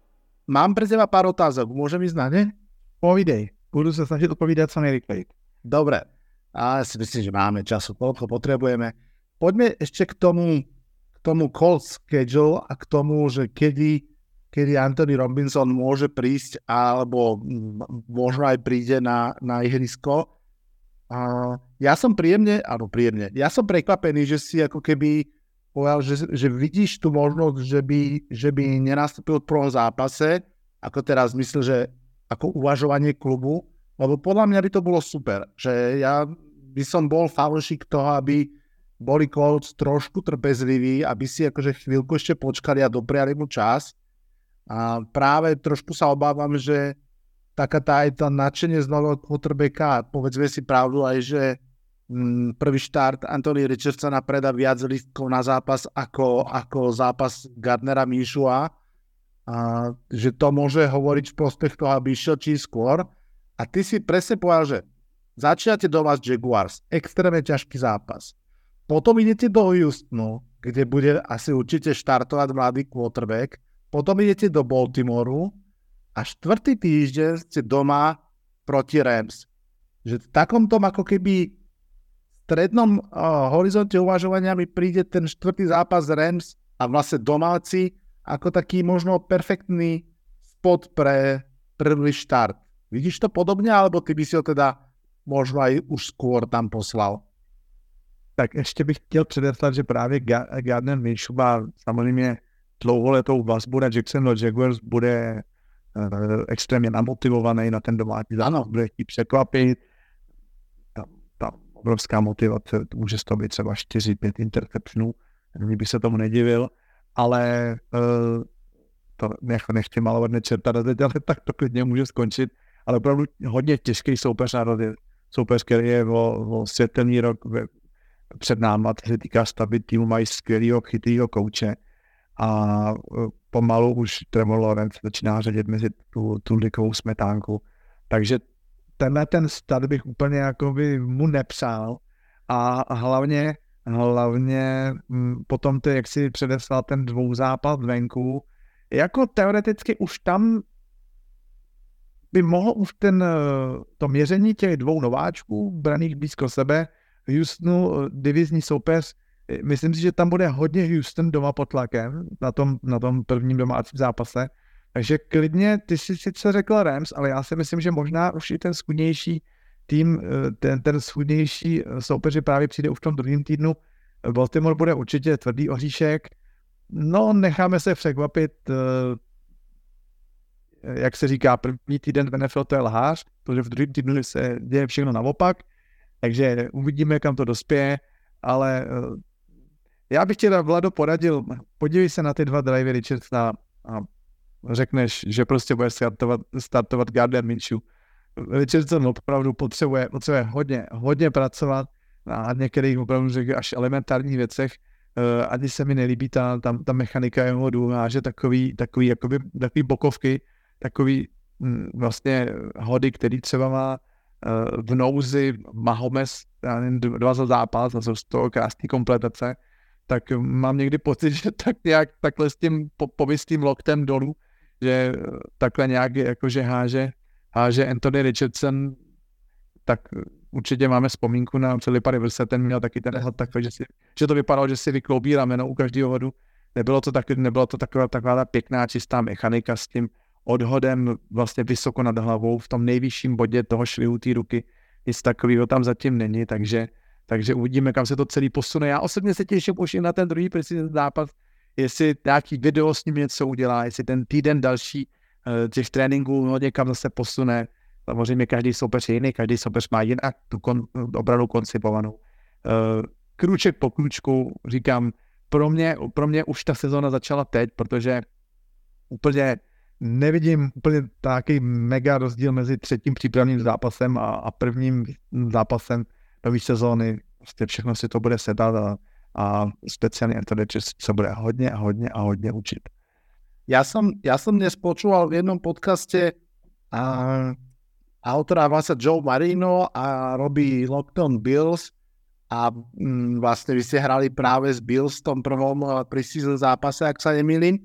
Mám pre teba pár otázok, môžem ísť na ne? Povidej, budú sa snažiť odpovídať sa nejrychlej. Dobre, a si myslím, že máme času, koľko potrebujeme. Poďme ešte k tomu, k tomu call schedule a k tomu, že kedy kedy Anthony Robinson môže prísť alebo možno aj príde na, na ihrisko. Ja som príjemne, áno príjemne, ja som prekvapený, že si ako keby povedal, že, že vidíš tu možnosť, že by, že by nenastúpil v prvom zápase, ako teraz myslím, že ako uvažovanie klubu, lebo podľa mňa by to bolo super, že ja by som bol fanúšik toho, aby boli Colts trošku trpezliví, aby si akože chvíľku ešte počkali a dopriali mu čas, a práve trošku sa obávam, že taká tá aj tá nadšenie z nového quarterbacka, povedzme si pravdu aj, že mm, prvý štart Anthony Richardsona predá viac listkov na zápas ako, ako zápas Gardnera Míšua. A že to môže hovoriť v prospech toho, aby išiel čím skôr. A ty si presne povedal, že začínate doma s Jaguars, extrémne ťažký zápas. Potom idete do Houstonu, kde bude asi určite štartovať mladý quarterback potom idete do Baltimoru a štvrtý týždeň ste doma proti Rams. Že v takomto ako keby strednom uh, horizonte uvažovania mi príde ten štvrtý zápas Rams a vlastne domáci ako taký možno perfektný spot pre prvý štart. Vidíš to podobne, alebo ty by si ho teda možno aj už skôr tam poslal? Tak ještě bych chtěl předeslat, že právě Gardner Minshew má samozřejmě dlouholetou vazbu na Jacksonville Jaguars bude extrémně namotivovaný na ten domácí zápas, bude chtít překvapit. Ta, ta obrovská motivace, může z toho být třeba 4-5 interceptionů, mě by se tomu nedivil, ale uh, to nech, nechci malovat nečerta ale tak to klidně může skončit, ale opravdu hodně těžký soupeř na rozjezd. Soupeř, který je o, o světelný rok ve, před náma, co se týká stavby týmu, mají skvělého, chytrýho kouče a e, pomalu už Trevor Lawrence začíná řadit mezi tu, tu likovou smetánku. Takže tenhle ten start bych úplně jako by mu nepřál a hlavně, hlavně potom ty, jak si předeslal ten dvouzápad venku, jako teoreticky už tam by mohl už ten, e, to měření těch dvou nováčků braných blízko sebe, Houstonu e, divizní soupeř myslím si, že tam bude hodně Houston doma pod tlakem na tom, na tom prvním domácím zápase. Takže klidně, ty jsi sice řekl Rams, ale já si myslím, že možná už i ten schudnější tým, eh, ten, ten schudnější eh, soupeř právě přijde už v tom druhém týdnu. Baltimore bude určitě tvrdý oříšek. No, necháme se překvapit, eh, jak se říká, první týden v NFL to je lhář, protože v druhém týdnu se děje všechno naopak, takže uvidíme, kam to dospěje, ale já bych tě, Vlado, poradil, podívej se na ty dva drivey Richardsona a řekneš, že prostě bude startovat, startovat Gardner Minshew. Richardson opravdu potřebuje, potřebuje hodně, hodně pracovat na některých opravdu řekl až elementárních věcech. Uh, ani se mi nelíbí ta, ta, ta mechanika jeho že takový, takový, jakoby, takový bokovky, takový hm, vlastně hody, který třeba má uh, v nouzi Mahomes, dva za zápas, a jsou z toho krásný kompletace tak mám někdy pocit, že tak nějak takhle s tím po, povistým loktem dolů, že takhle nějak jakože háže, háže Anthony Richardson, tak určitě máme vzpomínku na Filipa Riverse, ten měl taky ten hod takový, že, si, že to vypadalo, že si vykloubí rameno u každého hodu. Nebylo to, tak, nebylo to taková, taková ta pěkná, čistá mechanika s tím odhodem vlastně vysoko nad hlavou v tom nejvyšším bodě toho švihu té ruky. Nic takového tam zatím není, takže, takže uvidíme, kam se to celý posune. Já osobně se těším už i na ten druhý precizní zápas, jestli nějaký video s ním něco udělá, jestli ten týden další uh, těch tréninků no, někam zase posune. Samozřejmě každý soupeř je jiný, každý soupeř má jinak tu kon, obranu koncipovanou. Uh, kruček po kručku, říkám, pro mě, pro mě už ta sezóna začala teď, protože úplně nevidím úplně takový mega rozdíl mezi třetím přípravným zápasem a, a prvním zápasem nové sezóny. Prostě všechno si to bude sedat a, a speciálně Anthony se bude hodně a hodně a hodně učit. Ja som, ja som dnes počúval v jednom podcaste a, autora sa Joe Marino a robí Lockdown Bills a mm, vlastne vy ste hrali práve s Bills v tom prvom uh, preseason zápase, ak sa nemýlim.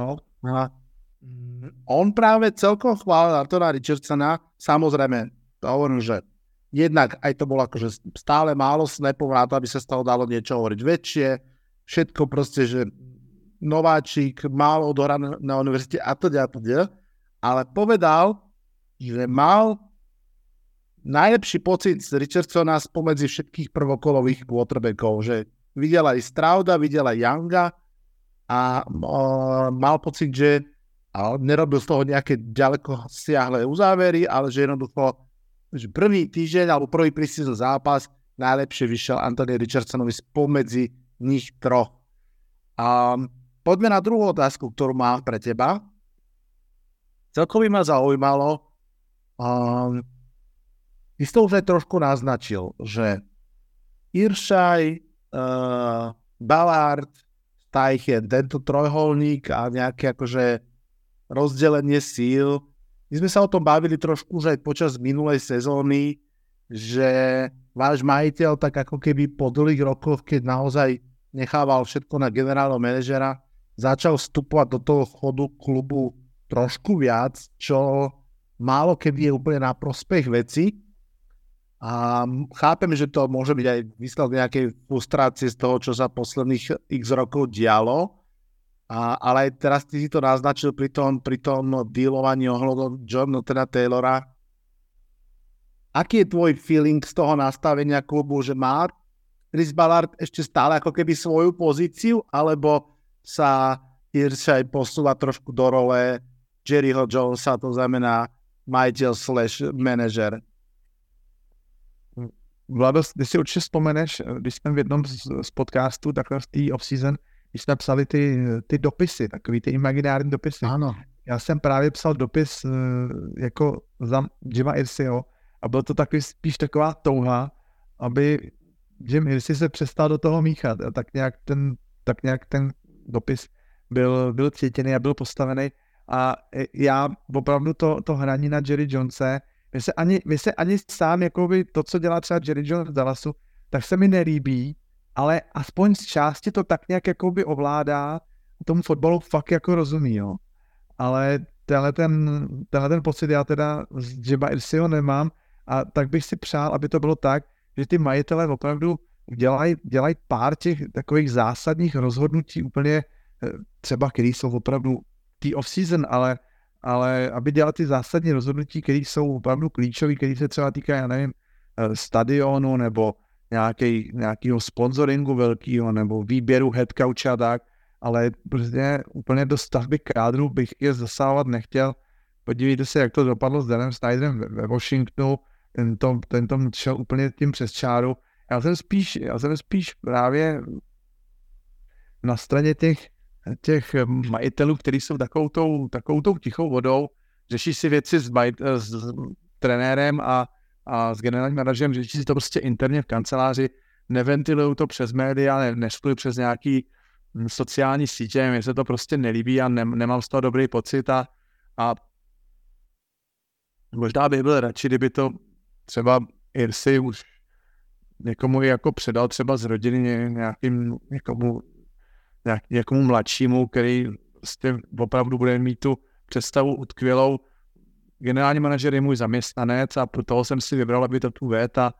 No. A mm, on práve celkom chválil Antona Richardsona, samozrejme, to hovorím, že jednak aj to bolo akože stále málo snapov na to, aby sa z toho dalo niečo hovoriť. Väčšie, všetko proste, že nováčik, málo odohrá na, univerzite a teda a teda, ale povedal, že mal najlepší pocit z Richardsona spomedzi všetkých prvokolových quarterbackov, že videl aj Strauda, videl aj Younga a mal pocit, že nerobil z toho nejaké ďaleko siahle uzávery, ale že jednoducho že prvý týždeň alebo prvý prísizl zápas najlepšie vyšiel Anthony Richardsonovi spomedzi nich troch. A poďme na druhú otázku, ktorú mám pre teba. Celkovo by ma zaujímalo, um, Ty už aj trošku naznačil, že Iršaj, uh, Ballard, Tajchen, tento trojholník a nejaké akože rozdelenie síl. My sme sa o tom bavili trošku už aj počas minulej sezóny, že váš majiteľ tak ako keby po dlhých rokoch, keď naozaj nechával všetko na generálneho manažera, začal vstupovať do toho chodu klubu trošku viac, čo málo kedy je úplne na prospech veci. A chápem, že to môže byť aj výsledok nejakej frustrácie z toho, čo sa posledných x rokov dialo, a, ale teraz ty si to naznačil pri tom, pri tom dealovaní ohľadom Jonathana Taylora. Aký je tvoj feeling z toho nastavenia klubu, že má Chris Ballard ešte stále ako keby svoju pozíciu, alebo sa Iršaj posúva trošku do role Jerryho Jonesa, to znamená majiteľ slash manažer? Vlado, ty si určitě vzpomeneš, když jsme v jednom z, z podcastů, takhle v té off-season, když jsme psali ty, ty dopisy, takový ty imaginární dopisy. Ano. Já jsem právě psal dopis uh, jako za Jima Irsio a byl to takový spíš taková touha, aby Jim Irsi se přestal do toho míchat. A tak nějak ten, tak nějak ten dopis byl, byl cítěný a byl postavený. A já opravdu to, to hraní na Jerry Jonese mně se ani, mně se ani sám, jakoby to, co dělá třeba Jerry Jones v Dallasu, tak se mi nelíbí, ale aspoň z části to tak nějak jakoby ovládá, tomu fotbalu fakt jako rozumí, jo. Ale tenhle ten, tenhle ten pocit já teda z Jeba Irsio nemám a tak bych si přál, aby to bylo tak, že ty majitele opravdu dělají dělaj pár těch takových zásadních rozhodnutí úplně eh, třeba, který jsou opravdu tý off-season, ale ale aby dělat ty zásadní rozhodnutí, které jsou opravdu klíčové, které se třeba týkají, já nevím, eh, stadionu nebo nějaký, nějakého sponsoringu velkého nebo výběru head coacha a tak, ale prostě úplně do stavby kádru bych je zasahovat nechtěl. Podívejte se, jak to dopadlo s Danem Snyderem ve Washingtonu, ten to, ten to šel úplně tím přes čáru. Já jsem spíš, já jsem spíš právě na straně těch těch majitelů, kteří jsou takovou tou, takovou tou tichou vodou, řeší si věci s, s, s trenérem a, a s generálním manažerem, řeší si to prostě interně v kanceláři, neventilují to přes média, ne, neštují přes nějaký hm, sociální sítě, mně se to prostě nelíbí a ne, nemám z toho dobrý pocit a, a možná bych byl radši, kdyby to třeba Irsi už někomu jako předal třeba z rodiny nějakým někomu nějak, někomu mladšímu, který opravdu bude mít tu představu utkvělou. Generální manažer je můj zaměstnanec a pro toho jsem si vybral, aby to tu vět a,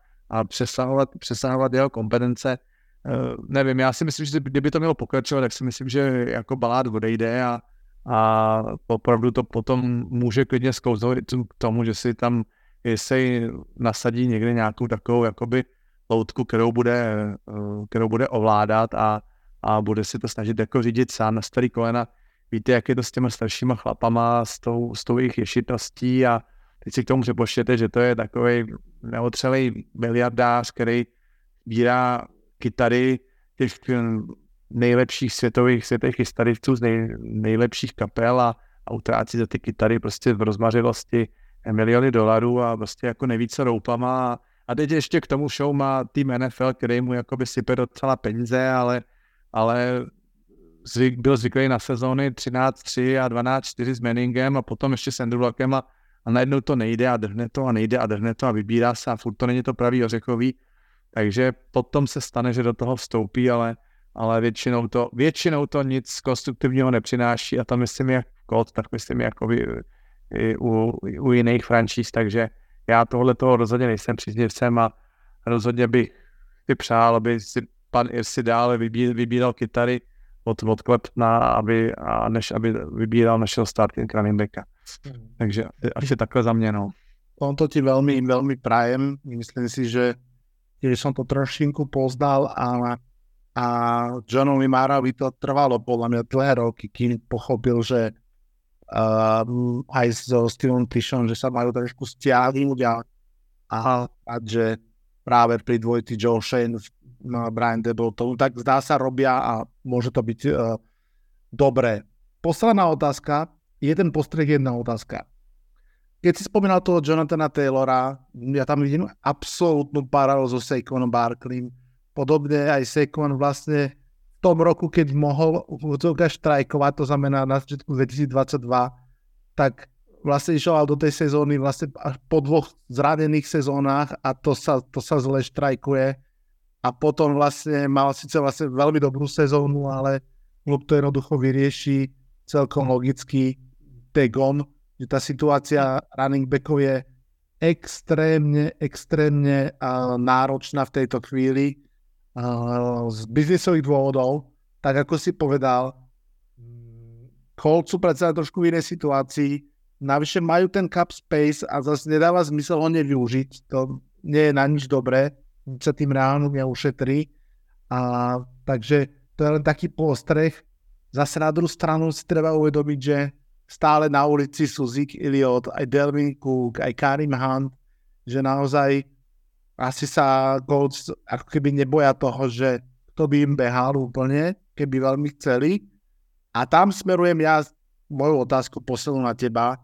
přesahovat, přesahovat jeho kompetence. Uh, nevím, já si myslím, že kdyby to mělo pokračovat, tak si myslím, že jako balát odejde a, a opravdu to potom může klidně sklouznout k tomu, že si tam jestli nasadí někde nějakou takovou jakoby loutku, kterou bude, eh, kterou bude ovládat a, a bude si to snažit jako řídit sám na starý kolena. Víte, jak je to s těma staršíma chlapama, s tou, s tou jejich ješitností a teď si k tomu přepočtěte, že to je takový neotřelý miliardář, který sbírá kytary těch nejlepších světových světových historiců z nej, nejlepších kapel a, a utrácí za ty kytary prostě v rozmařilosti miliony dolarů a prostě jako nejvíce roupama a, a teď ještě k tomu show má tým NFL, který mu jakoby sype docela peníze, ale, ale zvyk, byl zvyklý na sezóny 13-3 a 12-4 s Manningem a potom ještě s Andrew Luckem a, a najednou to nejde a drhne to a nejde a drhne to a vybírá se a furt to není to pravý ořechový. Takže potom se stane, že do toho vstoupí, ale, ale většinou, to, většinou to nic konstruktivního nepřináší a to myslím jak kód, tak myslím jako i, i u, u jiných franšíz, takže já tohle toho rozhodně nejsem příznivcem a rozhodně bych si přál, aby si pan Irsi dále vybíral, vybíral kytary od, od Klepna, aby, a než aby vybíral našeho starting running backa. Takže asi takhle za mě, no. to ti veľmi, veľmi prajem. Myslím si, že tiež som to trošinku poznal a, a Johnovi Marovi to trvalo podľa mňa dlhé roky, kým pochopil, že uh, aj so Steveom Tishom, že sa majú trošku stiahnuť a, a, a že práve pri dvojti Joe Shane no, Brian Debo to tak zdá sa robia a môže to byť uh, dobré. Posledná otázka, jeden postreh, jedna otázka keď si spomínal toho Jonathana Taylora, ja tam vidím absolútnu paralelu so Saquonom Barkleym. Podobne aj Saquon vlastne v tom roku, keď mohol štrajkovať, to znamená na začiatku 2022, tak vlastne išiel do tej sezóny vlastne po dvoch zranených sezónach a to sa, to sa zle štrajkuje. A potom vlastne mal síce vlastne veľmi dobrú sezónu, ale klub to jednoducho vyrieši celkom logicky. Tegon že tá situácia running backov je extrémne, extrémne náročná v tejto chvíli z biznisových dôvodov, tak ako si povedal, Colts sú predsa trošku v inej situácii, navyše majú ten cap space a zase nedáva zmysel ho nevyužiť, to nie je na nič dobré, sa tým reálne neušetrí. A, takže to je len taký postreh. Zase na druhú stranu si treba uvedomiť, že stále na ulici sú Zik Elliot, aj Delvin Cook, aj Karim Hunt, že naozaj asi sa Colts ako keby neboja toho, že to by im behal úplne, keby veľmi chceli. A tam smerujem ja moju otázku poslednú na teba.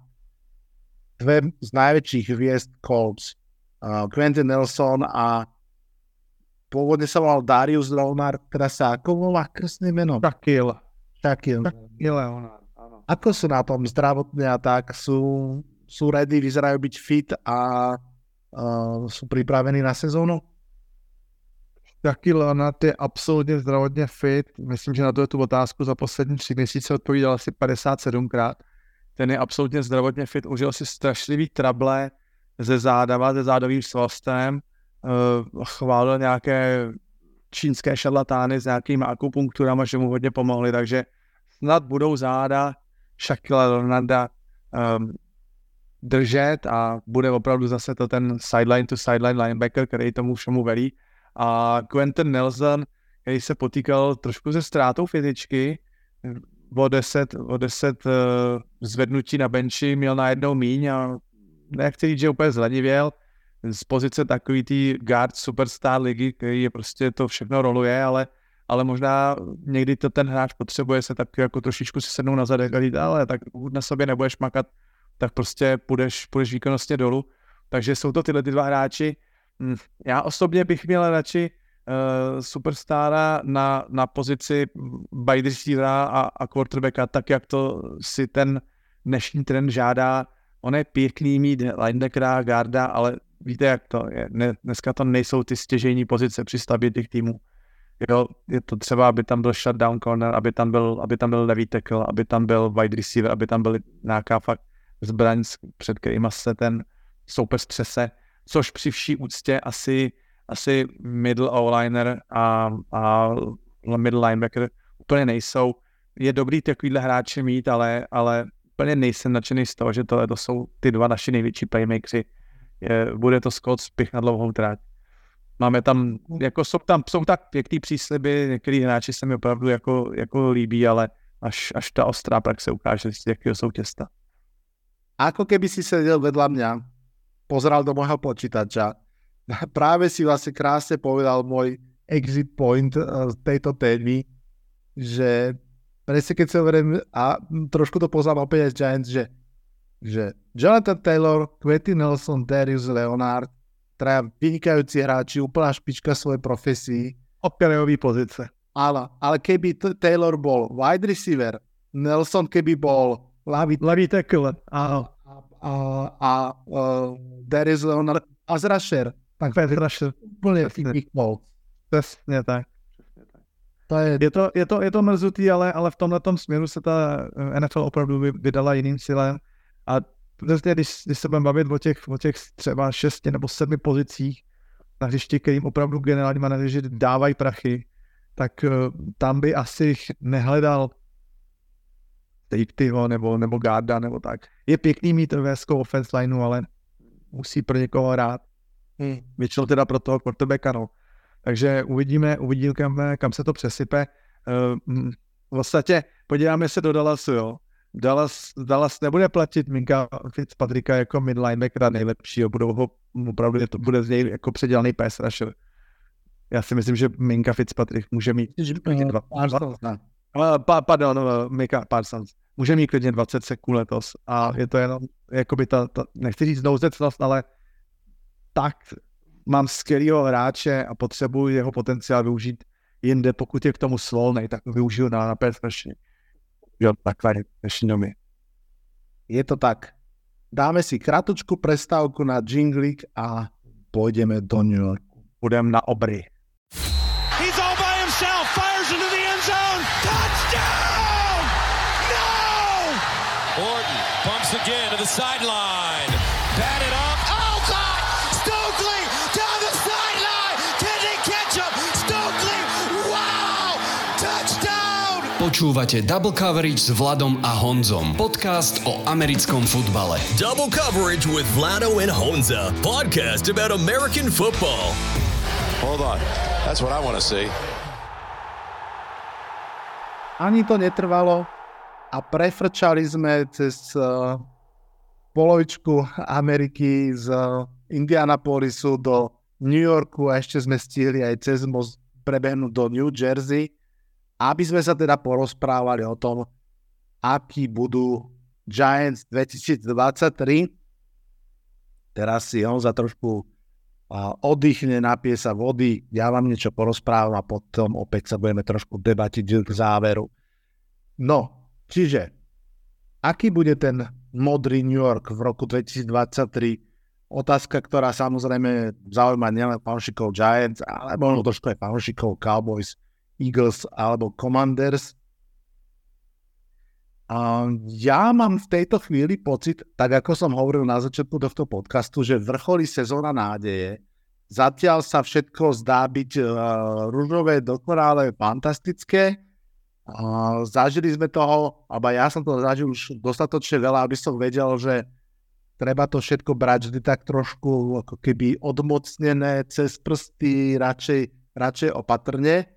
Dve z najväčších hviezd Colts. Uh, Quentin Nelson a pôvodne sa volal Darius Leonard, ako volá krstné meno? Shaquille. Shaquille Leonard. Ako sú na tom zdravotne a tak? Sú, sú ready, vyzerajú byť fit a uh, sú pripravení na sezónu? Taky Leonard je absolutně zdravotně fit. Myslím, že na to je tu otázku za poslední tři měsíce odpovídal asi 57krát. Ten je absolutně zdravotně fit. Užil si strašlivý trable ze zádava, ze zádovým svastem. Uh, chválil nějaké čínské šarlatány s nějakými akupunkturama, že mu hodně pomohli, takže snad budou záda Shaquilla Leonarda um, držet a bude opravdu zase to ten sideline to sideline linebacker, který tomu všemu velí. A Quentin Nelson, který se potýkal trošku se ztrátou fyzičky, o 10, o 10 uh, zvednutí na benchi měl najednou míň a nechci říct, že úplně zlenivěl z pozice takový tý guard superstar ligy, který je prostě to všechno roluje, ale ale možná někdy to ten hráč potřebuje se tak jako trošičku si sednout na zadek a říct, ale tak pokud na sobě nebudeš makat, tak prostě půjdeš, půjdeš výkonnostně dolů. Takže jsou to tyhle ty dva hráči. Hm, já osobně bych měl radši uh, superstára na, na pozici receivera a, a quarterbacka, tak jak to si ten dnešní trend žádá. On je pěkný mít linebackera, garda, ale víte, jak to je. Dneska to nejsou ty stěžejní pozice při stavbě těch týmů. Jo, je to třeba, aby tam byl shutdown corner, aby tam byl, aby tam byl levý tackle, aby tam byl wide receiver, aby tam byl nějaká fakt zbraň, před kterýma se ten soupeř střese, což při vší úctě asi, asi middle O-liner a, a middle linebacker úplně nejsou. je dobrý takovýhle hráče mít, ale, ale úplně nejsem nadšený z toho, že tohle to jsou ty dva naši největší playmakeri. Je, bude to Scott spich na dlouhou tráť. Máme tam, jako jsou tam, jsou tak pěkný přísliby, některý hráči se mi opravdu jako, jako líbí, ale až, až ta ostrá praxe ukáže, z jakého jsou těsta. Ako keby si sedel vedľa mňa, pozeral do môjho počítača, práve si vlastne krásne povedal môj exit point z tejto témy, že presne keď sa hovorím, a trošku to poznám opäť aj Giants, že, že Jonathan Taylor, Quentin Nelson, Darius Leonard, traja vynikajúci hráči, úplná špička svojej profesii. Okrajový pozice. Áno, ale keby t- Taylor bol wide receiver, Nelson keby bol ľavý, ľavý tackle, áno. A, a, a uh, Darius Leonard a Zrasher. Tak Zrasher. Úplne bol. Přesně tak. To je... Je, to, je, to, je to mrzutý, ale, ale v tomhle směru se ta NFL opravdu vydala jiným cílem a Prostě, když, když se budeme bavit o těch, o těch třeba šesti nebo sedmi pozicích na hřišti, kterým opravdu generální manažeři dávají prachy, tak uh, tam by asi nehledal safetyho nebo, nebo garda nebo tak. Je pěkný mít veskou offense lineu, ale musí pro někoho hrát. Hmm. Většinou teda pro toho quarterbacka, no. Takže uvidíme, uvidíme kam, kam se to přesype. Uh, v podstatě podíváme se do Dallasu, jo. Dallas, Dallas nebude platit Minka Fitzpatricka jako mid linebackera nejlepšího, budou ho, opravdu je to bude z něj jako předělaný pass rusher. Já si myslím, že Minka Fitzpatrick může mít klidně dva, Parsons, dva, pa, pardon, Minka Parsons. Může mít klidně 20 sekund letos a je to jenom, jakoby ta, ta nechci říct nouzecnost, ale tak mám skvělého hráče a potřebuji jeho potenciál využít jinde, pokud je k tomu svolnej, tak využiju na, na pass rushing jo, takhle dnešní Je to tak. Dáme si kratučku prestávku na jinglik a pôjdeme do New Yorku. Budem na obry. Počúvate Double Coverage s Vladom a Honzom. Podcast o americkom futbale. Double coverage with Vlado and Honza. Podcast about American football. Hold on. That's what I want to see. Ani to netrvalo a prefrčali sme cez uh, polovičku Ameriky z uh, Indianapolisu do New Yorku a ešte sme stihli aj cez most prebehnúť do New Jersey aby sme sa teda porozprávali o tom, akí budú Giants 2023. Teraz si on za trošku oddychne, napie sa vody, ja vám niečo porozprávam a potom opäť sa budeme trošku debatiť k záveru. No, čiže, aký bude ten modrý New York v roku 2023? Otázka, ktorá samozrejme zaujíma nielen fanšikov Giants, ale možno trošku aj fanšikov Cowboys Eagles alebo Commanders. A ja mám v tejto chvíli pocit, tak ako som hovoril na začiatku tohto podcastu, že vrcholí sezóna nádeje. Zatiaľ sa všetko zdá byť uh, rúžové, dokonále, fantastické. Uh, zažili sme toho, alebo ja som to zažil už dostatočne veľa, aby som vedel, že treba to všetko brať vždy tak trošku ako keby odmocnené cez prsty, radšej, radšej opatrne.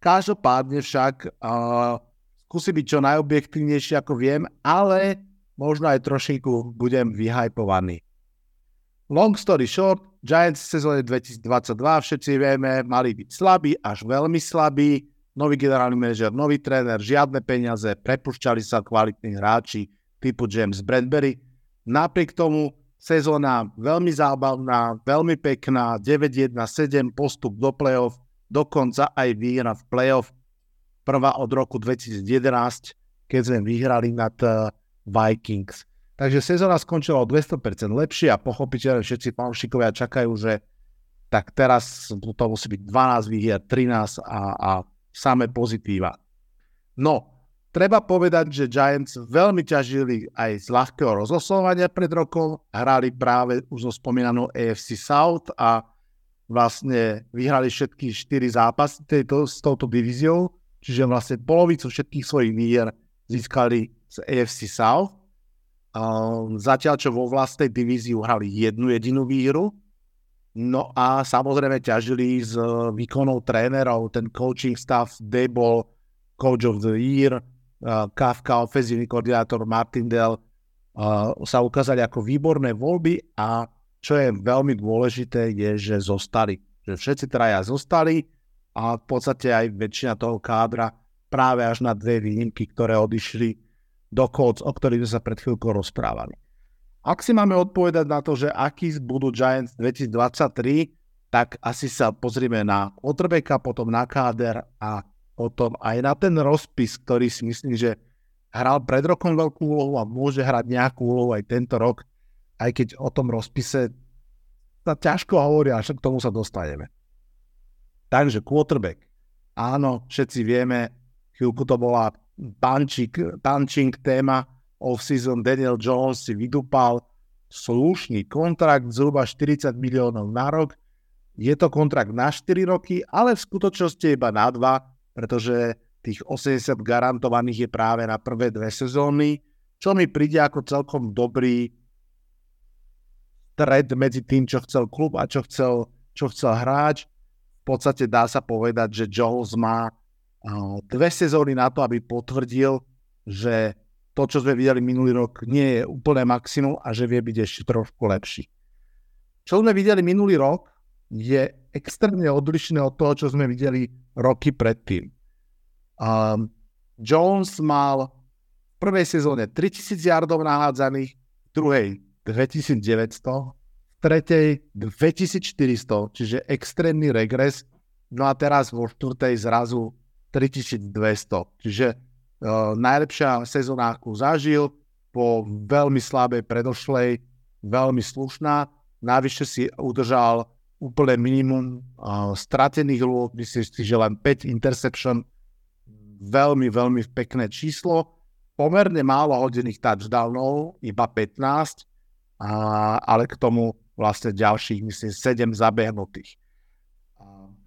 Každopádne však uh, skúsim byť čo najobjektívnejší ako viem, ale možno aj trošinku budem vyhypovaný. Long story short, Giants v sezóne 2022 všetci vieme, mali byť slabí až veľmi slabí, nový generálny manažer, nový tréner, žiadne peniaze, prepušťali sa kvalitní hráči typu James Bradbury. Napriek tomu sezóna veľmi zábavná, veľmi pekná, 9-1-7, postup do play-off, dokonca aj výhra v playoff, prvá od roku 2011, keď sme vyhrali nad uh, Vikings. Takže sezóna skončila o 200% lepšie a pochopiteľne všetci fanšikovia čakajú, že tak teraz to musí byť 12 výhier, 13 a, a samé pozitíva. No, treba povedať, že Giants veľmi ťažili aj z ľahkého rozoslovania pred rokom, hrali práve už zo spomínanou AFC South a vlastne vyhrali všetky 4 zápasy tejto, s touto divíziou. čiže vlastne polovicu všetkých svojich výher získali z AFC South. Zatiaľ, čo vo vlastnej divízii uhrali jednu jedinú výhru. No a samozrejme ťažili z výkonov trénerov, ten coaching staff, Dable, coach of the year, Kafka, ofenzívny koordinátor Martindale sa ukázali ako výborné voľby a čo je veľmi dôležité je, že zostali. Že všetci traja zostali a v podstate aj väčšina toho kádra práve až na dve výnimky, ktoré odišli do Colts, o ktorých sme sa pred chvíľkou rozprávali. Ak si máme odpovedať na to, že akí budú Giants 2023, tak asi sa pozrieme na quarterbacka, potom na káder a potom aj na ten rozpis, ktorý si myslím, že hral pred rokom veľkú úlohu a môže hrať nejakú úlohu aj tento rok, aj keď o tom rozpise sa ťažko hovorí, až k tomu sa dostaneme. Takže quarterback. Áno, všetci vieme, chvíľku to bola punching, punching téma off-season. Daniel Jones si vydupal slušný kontrakt, zhruba 40 miliónov na rok. Je to kontrakt na 4 roky, ale v skutočnosti iba na 2, pretože tých 80 garantovaných je práve na prvé dve sezóny, čo mi príde ako celkom dobrý stred medzi tým, čo chcel klub a čo chcel, čo chcel hráč. V podstate dá sa povedať, že Jones má dve sezóny na to, aby potvrdil, že to, čo sme videli minulý rok, nie je úplné maximum a že vie byť ešte trošku lepší. Čo sme videli minulý rok, je extrémne odlišné od toho, čo sme videli roky predtým. Um, Jones mal v prvej sezóne 3000 yardov nahádzaných, v druhej 2900, v tretej 2400, čiže extrémny regres. No a teraz vo štvrtej zrazu 3200. Čiže uh, najlepšia sezóna, akú zažil, po veľmi slabej predošlej, veľmi slušná. Navyše si udržal úplne minimum uh, stratených lôb, myslím si, že len 5 interception veľmi, veľmi pekné číslo. Pomerne málo hodených touchdownov, iba 15, a, ale k tomu vlastne ďalších, myslím, 7 zabehnutých.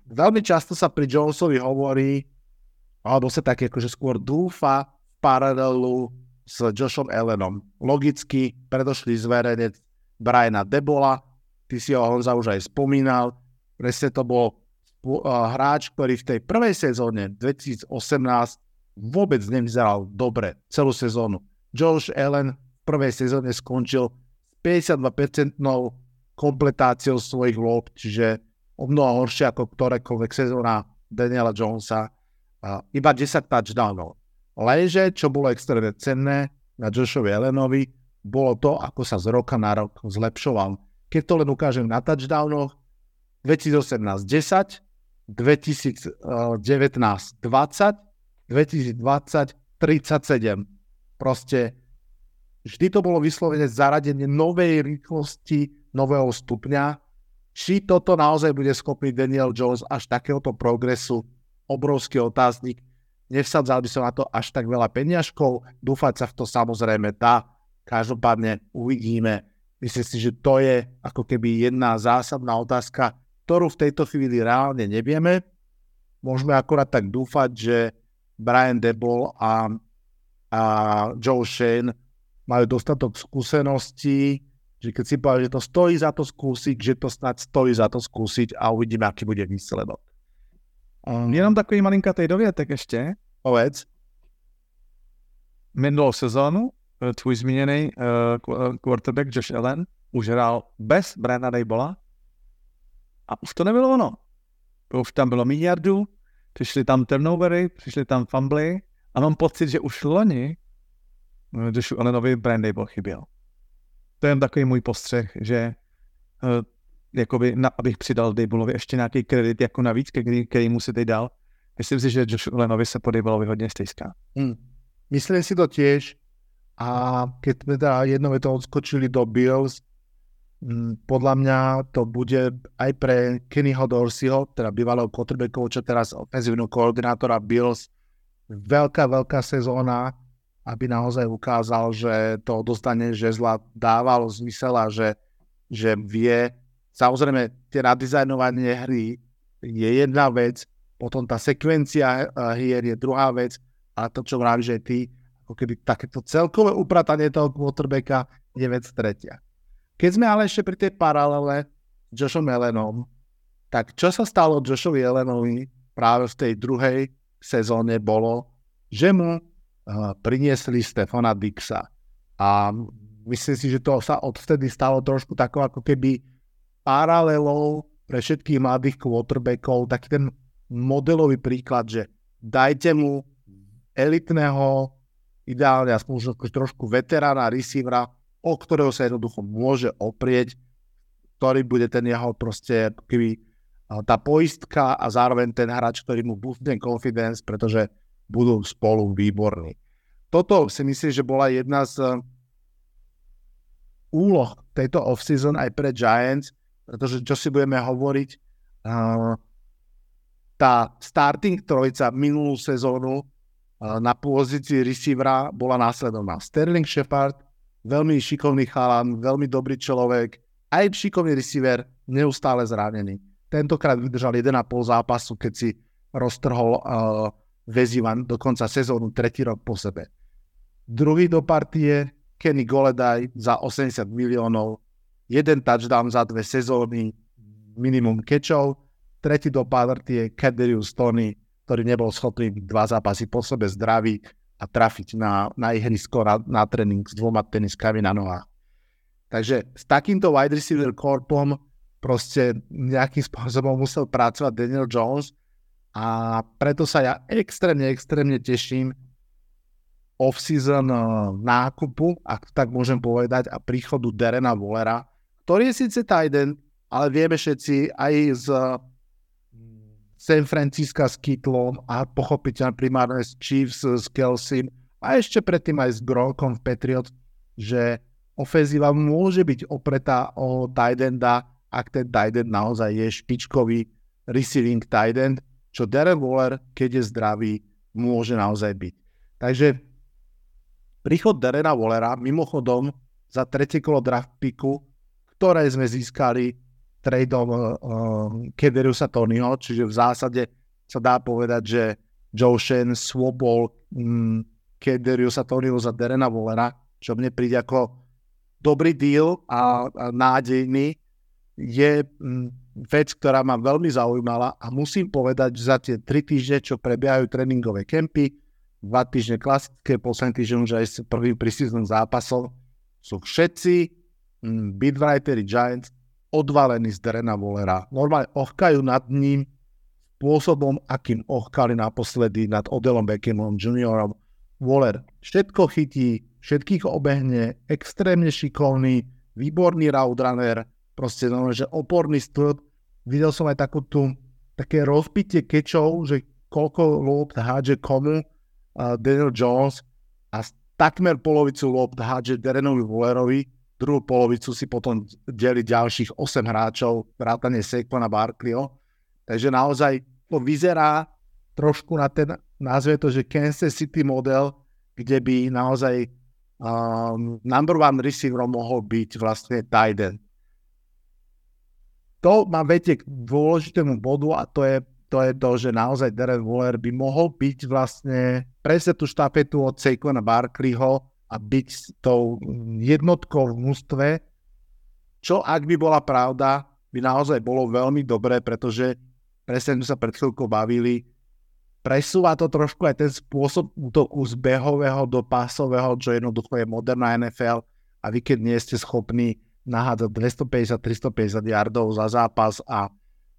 Veľmi často sa pri Jonesovi hovorí, alebo sa tak akože skôr dúfa v paralelu s Joshom Allenom. Logicky predošli zverejnec Briana Debola, ty si ho Honza už aj spomínal, presne to bol hráč, ktorý v tej prvej sezóne 2018 vôbec nevyzeral dobre celú sezónu. Josh Allen v prvej sezóne skončil s 52% kompletáciou svojich lôb, čiže o mnoho horšie ako ktorékoľvek sezóna Daniela Jonesa. Iba 10 touchdownov. Lenže, čo bolo extrémne cenné na Joshovi Allenovi, bolo to, ako sa z roka na rok zlepšoval. Keď to len ukážem na touchdownoch, 2018 10, 2019 20, 2020 37. Proste vždy to bolo vyslovene zaradenie novej rýchlosti, nového stupňa. Či toto naozaj bude schopný Daniel Jones až takéhoto progresu, obrovský otáznik. Nevsadzal by som na to až tak veľa peniažkov, dúfať sa v to samozrejme dá. Každopádne uvidíme. Myslím si, že to je ako keby jedna zásadná otázka, ktorú v tejto chvíli reálne nevieme. Môžeme akorát tak dúfať, že Brian Debol a, a Joe Shane majú dostatok skúseností, že keď si povedal, že to stojí za to skúsiť, že to snad stojí za to skúsiť a uvidíme, aký bude výsledok. Um, Jenom takový malinkatý dovětek ještě. Povedz. Minulou sezónu eh, tvůj zmíněný uh, quarterback Josh Allen už hrál bez Briana Daybola a už to nebylo ono. Už tam bylo miliardu, přišli tam turnovery, přišli tam fumbly a mám pocit, že už loni Joshu Allenovi Brian Dable chyběl. To je takový můj postřeh, že uh, jakoby, na, abych přidal Dableovi ještě nějaký kredit jako navíc, který, který mu si teď dal. Myslím si, že Josh Allenovi se po Dableovi hodně stejská. Hmm. Myslím si to tiež. A keď sme teda jednou to odskočili do Bills, Mm, podľa mňa to bude aj pre Kennyho Dorseyho, teda bývalého quarterbackovho, čo teraz ofenzívneho koordinátora Bills, veľká, veľká sezóna, aby naozaj ukázal, že to dostane žezla dávalo zmysel a že, že vie. Samozrejme, tie nadizajnovanie hry je jedna vec, potom tá sekvencia hier je druhá vec a to, čo vravíš aj ty, ako keby takéto celkové upratanie toho quarterbacka je vec tretia. Keď sme ale ešte pri tej paralele s Joshom Allenom, tak čo sa stalo Joshovi Allenovi práve v tej druhej sezóne bolo, že mu priniesli Stefana Dixa. A myslím si, že to sa odvtedy stalo trošku takou ako keby paralelou pre všetkých mladých quarterbackov, taký ten modelový príklad, že dajte mu elitného, ideálne aspoň trošku veterána, receivera, o ktorého sa jednoducho môže oprieť, ktorý bude ten jeho proste keby tá poistka a zároveň ten hráč, ktorý mu boostne confidence, pretože budú spolu výborní. Toto si myslím, že bola jedna z úloh tejto off-season aj pre Giants, pretože čo si budeme hovoriť, uh, tá starting trojica minulú sezónu uh, na pozícii receivera bola následovná. Sterling Shepard, veľmi šikovný chalan, veľmi dobrý človek, aj šikovný receiver, neustále zranený. Tentokrát vydržal 1,5 zápasu, keď si roztrhol uh, väzivan do konca sezónu, tretí rok po sebe. Druhý do partie Kenny Goledaj za 80 miliónov, jeden touchdown za dve sezóny, minimum kečov, tretí do partie Kaderius Tony, ktorý nebol schopný dva zápasy po sebe zdravý a trafiť na, na ihrisko, na, na tréning s dvoma teniskami na nohách. Takže s takýmto wide receiver corpom proste nejakým spôsobom musel pracovať Daniel Jones a preto sa ja extrémne, extrémne teším off-season eh, nákupu, ak tak môžem povedať, a príchodu Derena Wallera, ktorý je síce Tiden, ale vieme všetci aj z San Francisco s Kitlom a pochopiteľne primárne s Chiefs s Kelsey a ešte predtým aj s Gronkom v Patriot, že ofenzíva môže byť opretá o Tidenda ak ten tight naozaj je špičkový receiving tight čo Darren Waller, keď je zdravý, môže naozaj byť. Takže príchod Darrena Wallera, mimochodom za tretie kolo draft picku, ktoré sme získali tradeom uh, Kederiusa Tonyho, čiže v zásade sa dá povedať, že Joe Shen swobol um, Kederiusa Tonyho za Darrena Wallera, čo mne príde ako dobrý deal a, a nádejný, je mm, vec, ktorá ma veľmi zaujímala a musím povedať, že za tie tri týždne, čo prebiehajú tréningové kempy, dva týždne klasické, posledný týždeň už aj s prvým prísiznom zápasom, sú všetci mm, beatwriteri Giants odvalení z Derena Wallera. Normálne ohkajú nad ním spôsobom, akým ohkali naposledy nad Odelom Beckhamom juniorom. Waller všetko chytí, všetkých obehne, extrémne šikovný, výborný route runner, proste no, že oporný stĺp. Videl som aj takú tu, také rozbitie kečov, že koľko lob hádže komu uh, Daniel Jones a takmer polovicu lob hádže Darenovi Wallerovi, druhú polovicu si potom deli ďalších 8 hráčov, vrátane Saquona Barkleyho. Takže naozaj to vyzerá trošku na ten, nazve to, že Kansas City model, kde by naozaj um, number one receiver mohol byť vlastne tight to ma vedie k dôležitému bodu a to je to, je to že naozaj Darren Waller by mohol byť vlastne presne tú štafetu od Saquona Barkleyho a byť tou jednotkou v mústve, čo ak by bola pravda, by naozaj bolo veľmi dobré, pretože presne sme sa pred chvíľkou bavili, presúva to trošku aj ten spôsob útoku z behového do pásového, čo jednoducho je moderná NFL a vy keď nie ste schopní nahádzať 250-350 yardov za zápas a,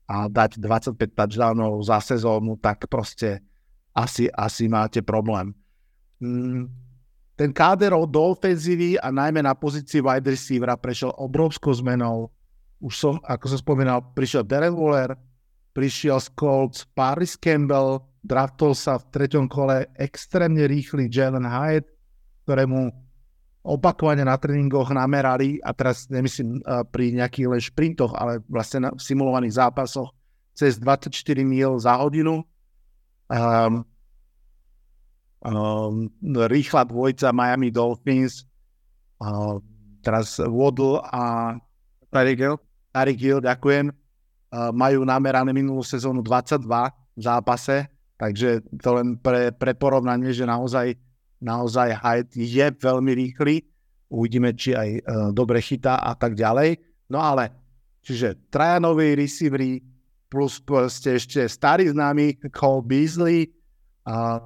a dať 25 touchdownov za sezónu, tak proste asi, asi máte problém. Mm, ten káder do ofenzívy a najmä na pozícii wide receivera prešiel obrovskou zmenou. Už som, ako som spomínal, prišiel Darren Waller, prišiel z Colts Paris Campbell, draftol sa v treťom kole extrémne rýchly Jalen Hyatt, ktorému opakovane na tréningoch namerali, a teraz nemyslím uh, pri nejakých len šprintoch, ale vlastne na, v simulovaných zápasoch, cez 24 mil za hodinu. Um, um, rýchla dvojca Miami Dolphins, uh, teraz Waddle a Tyreek Hill, Hill ďakujem, uh, majú namerané minulú sezónu 22 zápase, takže to len pre, pre porovnanie, že naozaj, naozaj Hyde je veľmi rýchly, uvidíme, či aj uh, dobre chytá a tak ďalej. No ale, čiže traja noví receivery, plus proste ešte starý známy Cole Beasley, uh,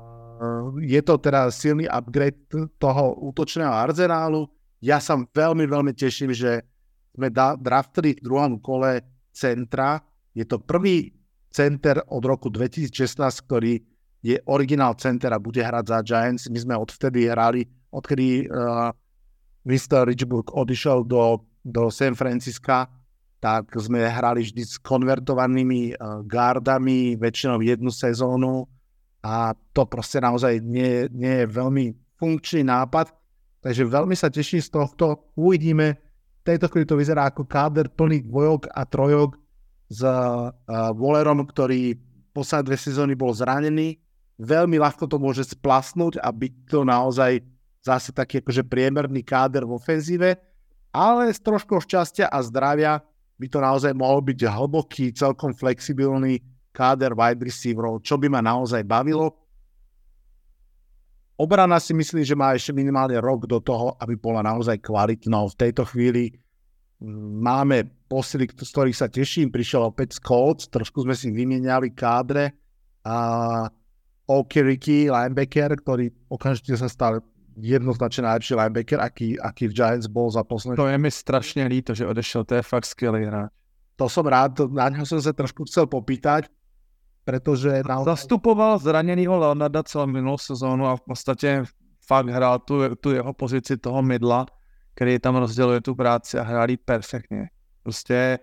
je to teda silný upgrade toho útočného arzenálu. Ja sa veľmi, veľmi teším, že sme draftili v druhom kole centra. Je to prvý center od roku 2016, ktorý je originál center a bude hrať za Giants. My sme odvtedy hrali, odkedy uh, Mr. Richburg odišiel do, do San Francisca, tak sme hrali vždy s konvertovanými uh, gardami, väčšinou jednu sezónu a to proste naozaj nie, nie je veľmi funkčný nápad. Takže veľmi sa teším z tohto. Uvidíme. V tejto chvíli to vyzerá ako káder plný dvojok a trojok s uh, Wallerom, ktorý posledné dve sezóny bol zranený. Veľmi ľahko to môže splasnúť a byť to naozaj zase taký akože priemerný káder v ofenzíve, ale s troškou šťastia a zdravia by to naozaj mohol byť hlboký, celkom flexibilný káder wide receiverov, čo by ma naozaj bavilo. Obrana si myslím, že má ešte minimálne rok do toho, aby bola naozaj kvalitnou. V tejto chvíli mm, máme posily, z ktorých sa teším. Prišiel opäť Colts, trošku sme si vymieniali kádre a Okiriki, linebacker, ktorý okamžite sa stal jednoznačne najlepší linebacker, aký, aký v Giants bol za posledné. To je mi strašne líto, že odešel, to je fakt skvělý hráč. To som rád, na ňo som sa trošku chcel popýtať pretože... Naozaj... Zastupoval zraněného Leonarda celou minulou sezónu a v podstatě fakt hrál tu, tu jeho pozici toho mydla, který tam rozděluje tu práci a hráli perfektně. Prostě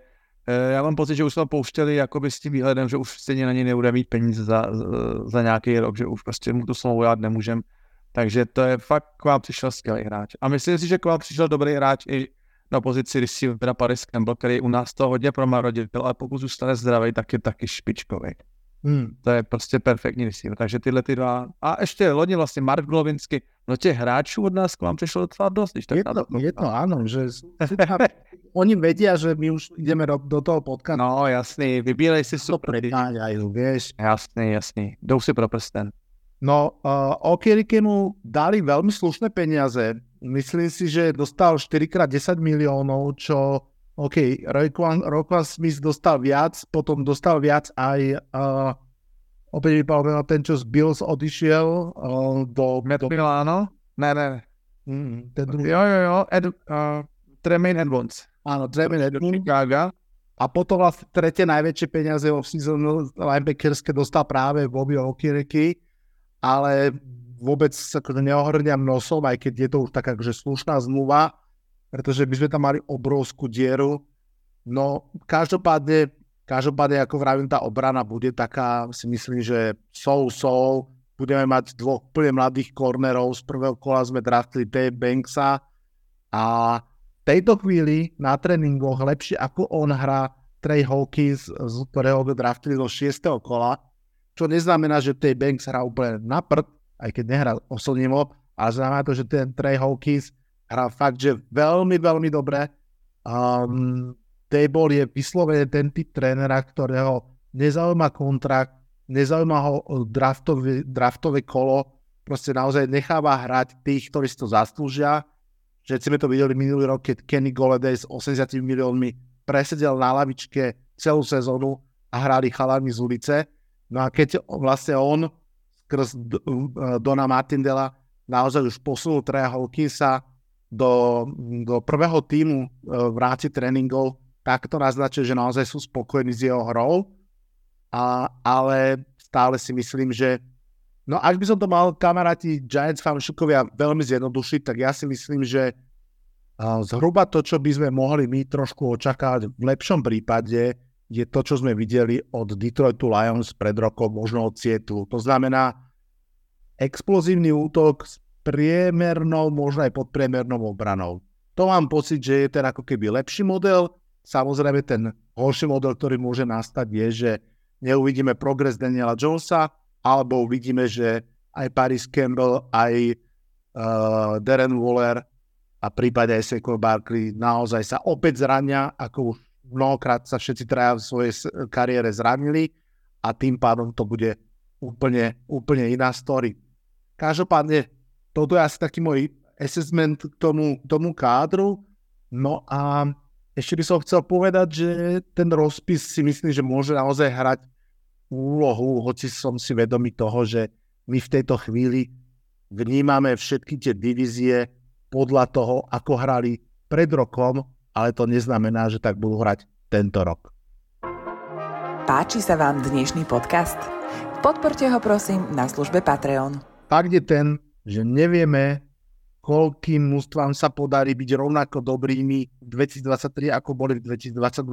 já mám pocit, že už jsme pouštěli jakoby s tím výhledem, že už stejně na něj nebude mít peníze za, za nějaký rok, že už prostě mu tu smlouvu dát nemůžem. Takže to je fakt k vám přišel skvělý hráč. A myslím si, že k vám přišel dobrý hráč i na pozici receivera Paris Campbell, který u nás to hodně promarodil, ale pokud zůstane zdravý, tak je taky špičkový. Hmm. To je prostě perfektní receiver. Takže tyhle ty dva. A ještě loni vlastně Mark Glovinsky. No těch hráčů od nás k vám přišlo docela dost. Když tak je, to, je to áno, že oni vedia, že my už ideme do, do toho podcastu. No jasný, vybírej si super. To vieš. Jasný, jasný. Jdou si pro prsten. No, uh, Okirikemu dali veľmi slušné peniaze. Myslím si, že dostal 4x10 miliónov, čo OK, Roquan, Roquan Smith dostal viac, potom dostal viac aj uh, opäť vypadal ten, čo z Bills odišiel uh, do... Matt do... Milano? Ne, ne, ne. Mm, ten druhý. Jo, jo, jo, Ed, uh, Tremaine Edmonds. Áno, Tremaine Edmonds. A potom vlastne tretie najväčšie peniaze v season linebackerské dostal práve Bobby Okireky, ale vôbec sa neohrňam nosom, aj keď je to už taká že slušná zmluva, pretože by sme tam mali obrovskú dieru. No, každopádne, každopádne, ako vravím, tá obrana bude taká, si myslím, že sou, sou. Budeme mať dvoch úplne mladých kornerov. Z prvého kola sme draftili Dave Banksa a v tejto chvíli na tréningoch lepšie ako on hrá Trey Hawkins, z ktorého by draftili do 6. kola, čo neznamená, že Trey Banks hrá úplne na prd, aj keď nehrá oslnivo, ale znamená to, že ten Trey Hawkins hrá fakt, že veľmi, veľmi dobre. Um, Table je vyslovene ten typ trénera, ktorého nezaujíma kontrakt, nezaujíma ho draftové, draftové kolo, proste naozaj necháva hrať tých, ktorí si to zaslúžia. Všetci sme to videli minulý rok, keď Kenny Golladay s 80 miliónmi presedel na lavičke celú sezónu a hrali chalami z ulice. No a keď vlastne on skrz Dona Martindela naozaj už posunul Treja Hawkinsa do, do prvého týmu e, v rámci tréningov, tak to naznačuje, že naozaj sú spokojní s jeho hrou, a, ale stále si myslím, že no ak by som to mal kamaráti Giants fanšikovia veľmi zjednodušiť, tak ja si myslím, že uh, zhruba to, čo by sme mohli my trošku očakávať v lepšom prípade, je to, čo sme videli od Detroitu Lions pred rokom, možno od Sietlu. To znamená explozívny útok s priemernou, možno aj podpriemernou obranou. To mám pocit, že je ten ako keby lepší model. Samozrejme ten horší model, ktorý môže nastať, je, že neuvidíme progres Daniela Jonesa, alebo uvidíme, že aj Paris Campbell, aj uh, Darren Waller a prípade aj Sequel Barkley naozaj sa opäť zrania, ako už mnohokrát sa všetci traja v svojej kariére zranili a tým pádom to bude úplne, úplne iná story. Každopádne, toto je asi taký môj assessment k tomu, tomu kádru. No a ešte by som chcel povedať, že ten rozpis si myslím, že môže naozaj hrať úlohu, hoci som si vedomý toho, že my v tejto chvíli vnímame všetky tie divízie podľa toho, ako hrali pred rokom, ale to neznamená, že tak budú hrať tento rok. Páči sa vám dnešný podcast? Podporte ho prosím na službe Patreon. Fakt je ten, že nevieme, koľkým mústvám sa podarí byť rovnako dobrými v 2023, ako boli v 2022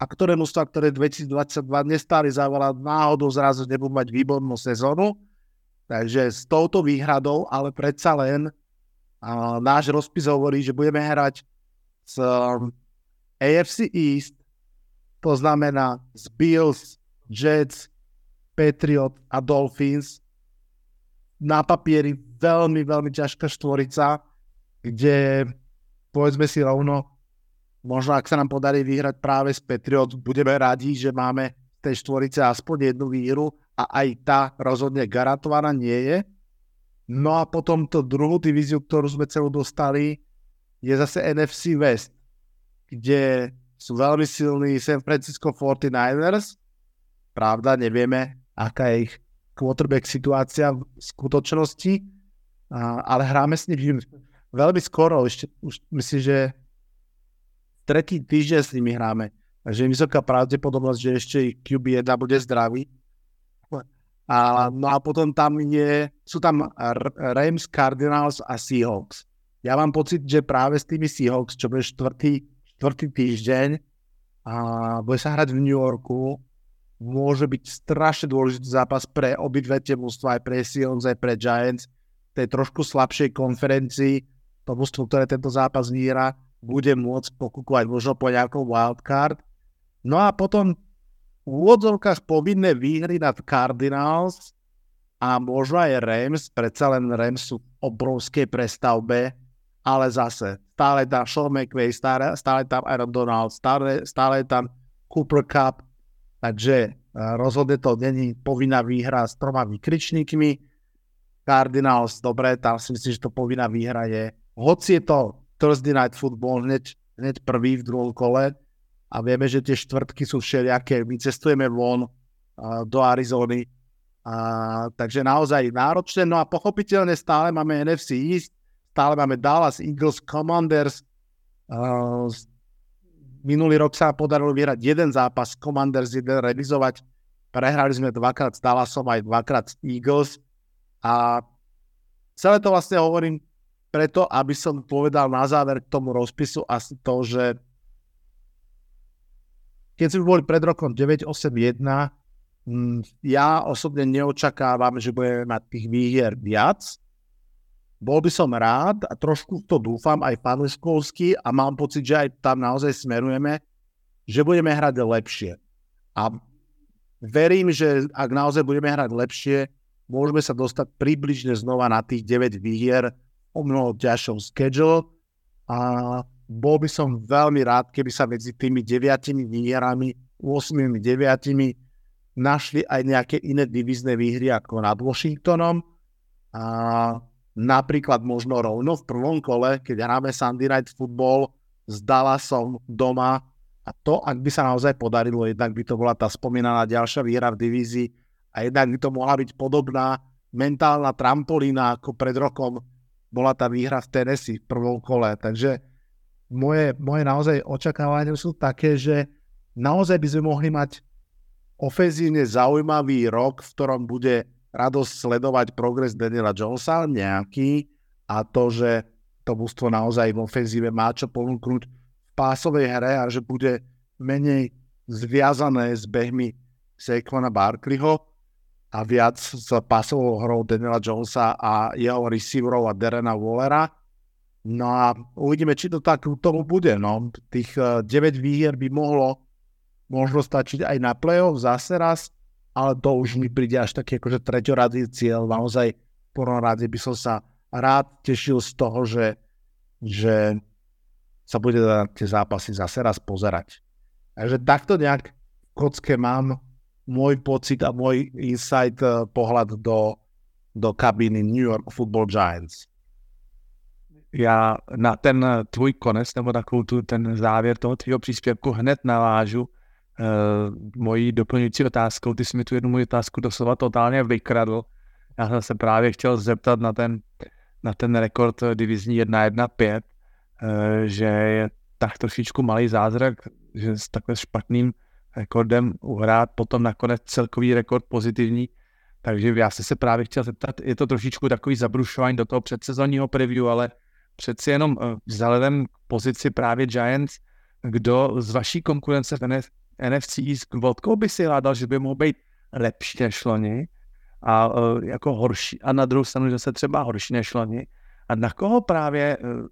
a ktoré mústva, ktoré 2022 nestáli za veľa, náhodou zrazu nebudú mať výbornú sezónu. Takže s touto výhradou, ale predsa len a náš rozpis hovorí, že budeme hrať s um, AFC East, to znamená z Bills, Jets, Patriot a Dolphins. Na papieri veľmi, veľmi ťažká štvorica, kde povedzme si rovno, možno ak sa nám podarí vyhrať práve z Patriot, budeme radi, že máme v tej štvorice aspoň jednu výhru a aj tá rozhodne garantovaná nie je. No a potom to druhú divíziu, ktorú sme celú dostali, je zase NFC West, kde sú veľmi silní San Francisco 49ers. Pravda, nevieme, aká je ich quarterback situácia v skutočnosti, ale hráme s nimi veľmi skoro, ešte už myslím, že tretí týždeň s nimi hráme. Takže je vysoká pravdepodobnosť, že ešte QB1 bude zdravý. A, no a potom tam je, sú tam Rams, Cardinals a Seahawks. Ja mám pocit, že práve s tými Seahawks, čo bude štvrtý štvrtý týždeň a bude sa hrať v New Yorku. Môže byť strašne dôležitý zápas pre obidve tie mústva, aj pre Seahawks, aj pre Giants. V tej trošku slabšej konferencii to mústvo, ktoré tento zápas vyhrá, bude môcť pokúkovať možno po nejakom wildcard. No a potom v úvodzovkách povinné výhry nad Cardinals a možno aj Rams, predsa len Rams sú v obrovskej prestavbe, ale zase stále tam Sean McVay, stále, stále tam Aaron Donald, stále, stále tam Cooper Cup, takže uh, rozhodne to není povinná výhra s troma vykričníkmi. Cardinals, dobre, tam si myslím, že to povinná výhra je. Hoci je to Thursday Night Football hneď, hneď prvý v druhom kole a vieme, že tie štvrtky sú všelijaké. My cestujeme von uh, do Arizony, a, takže naozaj náročné. No a pochopiteľne stále máme NFC East, stále máme Dallas Eagles Commanders. Uh, minulý rok sa podarilo vyhrať jeden zápas, Commanders jeden realizovať. Prehrali sme dvakrát s Dallasom aj dvakrát s Eagles. A celé to vlastne hovorím preto, aby som povedal na záver k tomu rozpisu asi to, že keď sme boli pred rokom 981, mm, ja osobne neočakávam, že budeme mať tých výhier viac, bol by som rád a trošku to dúfam aj fanúškovsky a mám pocit, že aj tam naozaj smerujeme, že budeme hrať lepšie. A verím, že ak naozaj budeme hrať lepšie, môžeme sa dostať približne znova na tých 9 výhier o mnoho ťažšom schedule a bol by som veľmi rád, keby sa medzi tými 9 výhierami, 8 9 našli aj nejaké iné divizné výhry ako nad Washingtonom a napríklad možno rovno v prvom kole, keď hráme Sunday Night Football s Dallasom doma a to, ak by sa naozaj podarilo, jednak by to bola tá spomínaná ďalšia výhra v divízii a jednak by to mohla byť podobná mentálna trampolína, ako pred rokom bola tá výhra v Tennessee v prvom kole. Takže moje, moje naozaj očakávania sú také, že naozaj by sme mohli mať ofenzívne zaujímavý rok, v ktorom bude radosť sledovať progres Daniela Jonesa nejaký a to, že to mústvo naozaj v ofenzíve má čo ponúknuť v pásovej hre a že bude menej zviazané s behmi Saquona Barkleyho a viac s pásovou hrou Daniela Jonesa a jeho receiverov a Derena Wallera. No a uvidíme, či to tak tomu bude. No. Tých 9 eh, výhier by mohlo možno stačiť aj na play-off zase raz, ale to už mi príde až taký akože treťoradý cieľ. Naozaj v prvom rade by som sa rád tešil z toho, že, že sa bude na tie zápasy zase raz pozerať. Takže takto nejak v kocke mám môj pocit a môj insight, uh, pohľad do, do kabiny New York Football Giants. Já na ten tvůj konec, nebo takovou tu, ten závěr toho tvýho příspěvku hned navážu mojí doplňující otázkou. Ty jsi mi tu jednu moji otázku doslova totálně vykradl. Já jsem se právě chtěl zeptat na ten, na ten rekord divizní 1-1-5, uh, že je tak trošičku malý zázrak, že s takhle špatným rekordem uhrát potom nakonec celkový rekord pozitivní. Takže já jsem se právě chtěl zeptat, je to trošičku takový zabrušování do toho předsezonního preview, ale přeci jenom eh, vzhledem k pozici právě Giants, kdo z vaší konkurence v NFC East, vodkou by si hledal, že by mohl být lepší než loni a uh, jako horší, a na druhou stranu, že se třeba horší než loni. A na koho právě uh,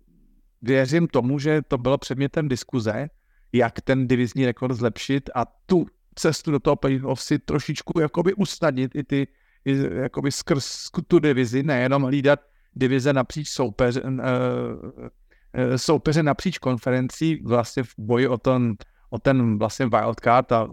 věřím tomu, že to bylo předmětem diskuze, jak ten divizní rekord zlepšit a tu cestu do toho playoff si trošičku jakoby usnadnit i ty, i, jakoby skrz tu divizi, nejenom hlídat divize napříč soupeře, uh, soupeře napříč konferencí vlastně v boji o ten, o ten vlastně wildcard a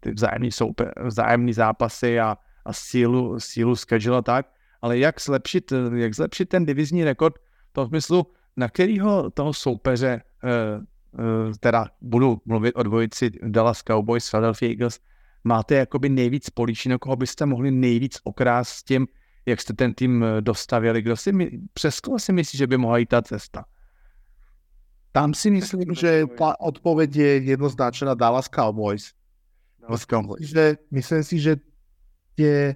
ty vzájemný, soupe, vzájemný zápasy a, a sílu, sílu schedule a tak, ale jak zlepšit, jak zlepšit ten divizní rekord v tom smyslu, na kterého toho soupeře, uh, uh, teda budu mluvit o dvojici Dallas Cowboys, Philadelphia Eagles, máte jakoby nejvíc políčí, koho byste mohli nejvíc okrást s tím, jak jste ten tým dostavili. Kdo si, přes koho si myslí, že by mohla jít ta cesta? Tam si myslím, že odpoveď je jednoznačná Dallas Cowboys. Dallas Cowboys. Myslím, že, myslím si, že tie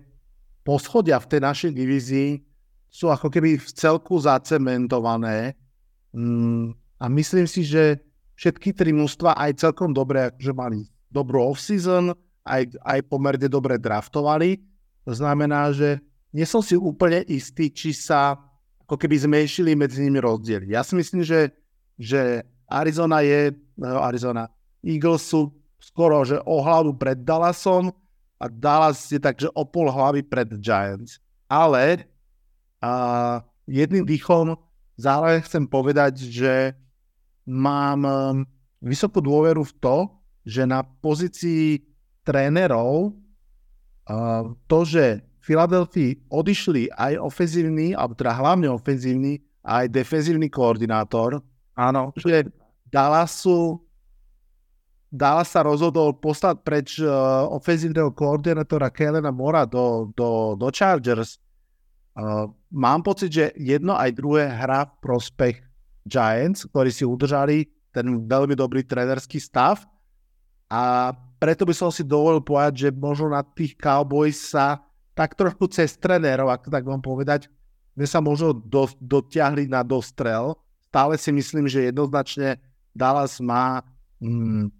poschodia v tej našej divízii sú ako keby v celku zacementované mm, a myslím si, že všetky tri mužstva aj celkom dobre, že mali dobrú off-season, aj, aj pomerne dobre draftovali. To znamená, že nie som si úplne istý, či sa ako keby zmenšili medzi nimi rozdiely. Ja si myslím, že že Arizona je, no, Arizona, Eagles sú skoro, že o hlavu pred Dallasom a Dallas je takže o pol hlavy pred Giants. Ale a, jedným dýchom zároveň chcem povedať, že mám um, vysokú dôveru v to, že na pozícii trénerov to, že Filadelfii odišli aj ofenzívny, alebo teda hlavne ofenzívny, aj defenzívny koordinátor, Áno, že Dallasu Dallas sa rozhodol poslať preč uh, ofenzívneho koordinátora Kelena Mora do, do, do Chargers. Uh, mám pocit, že jedno aj druhé hra v prospech Giants, ktorí si udržali ten veľmi dobrý trenerský stav. A preto by som si dovolil povedať, že možno na tých Cowboys sa tak trošku cez trenérov, ak tak mám povedať, sme sa možno do, dotiahli na dostrel stále si myslím, že jednoznačne Dallas má mm,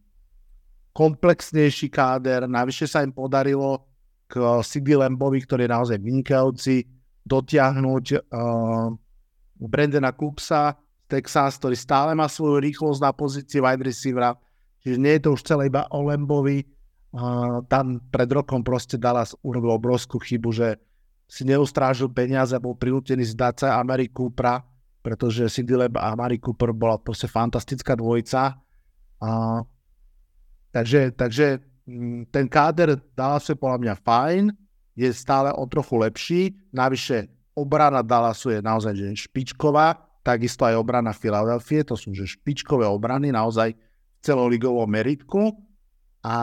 komplexnejší káder, navyše sa im podarilo k CD Lambovi, ktorý je naozaj vynikajúci, dotiahnuť uh, Brandona Coopsa z Texas, ktorý stále má svoju rýchlosť na pozícii wide receivera, čiže nie je to už celé iba o Lambovi. Uh, tam pred rokom proste Dallas urobil obrovskú chybu, že si neustrážil peniaze a bol prinútený zdať sa Ameriku pra pretože Cindy Lab a Mari Cooper bola proste fantastická dvojica. A, takže, takže mm, ten káder Dallasu je podľa mňa fajn, je stále o trochu lepší, navyše obrana Dallasu je naozaj že špičková, takisto aj obrana Philadelphia, to sú že špičkové obrany naozaj v celoligovom meritku a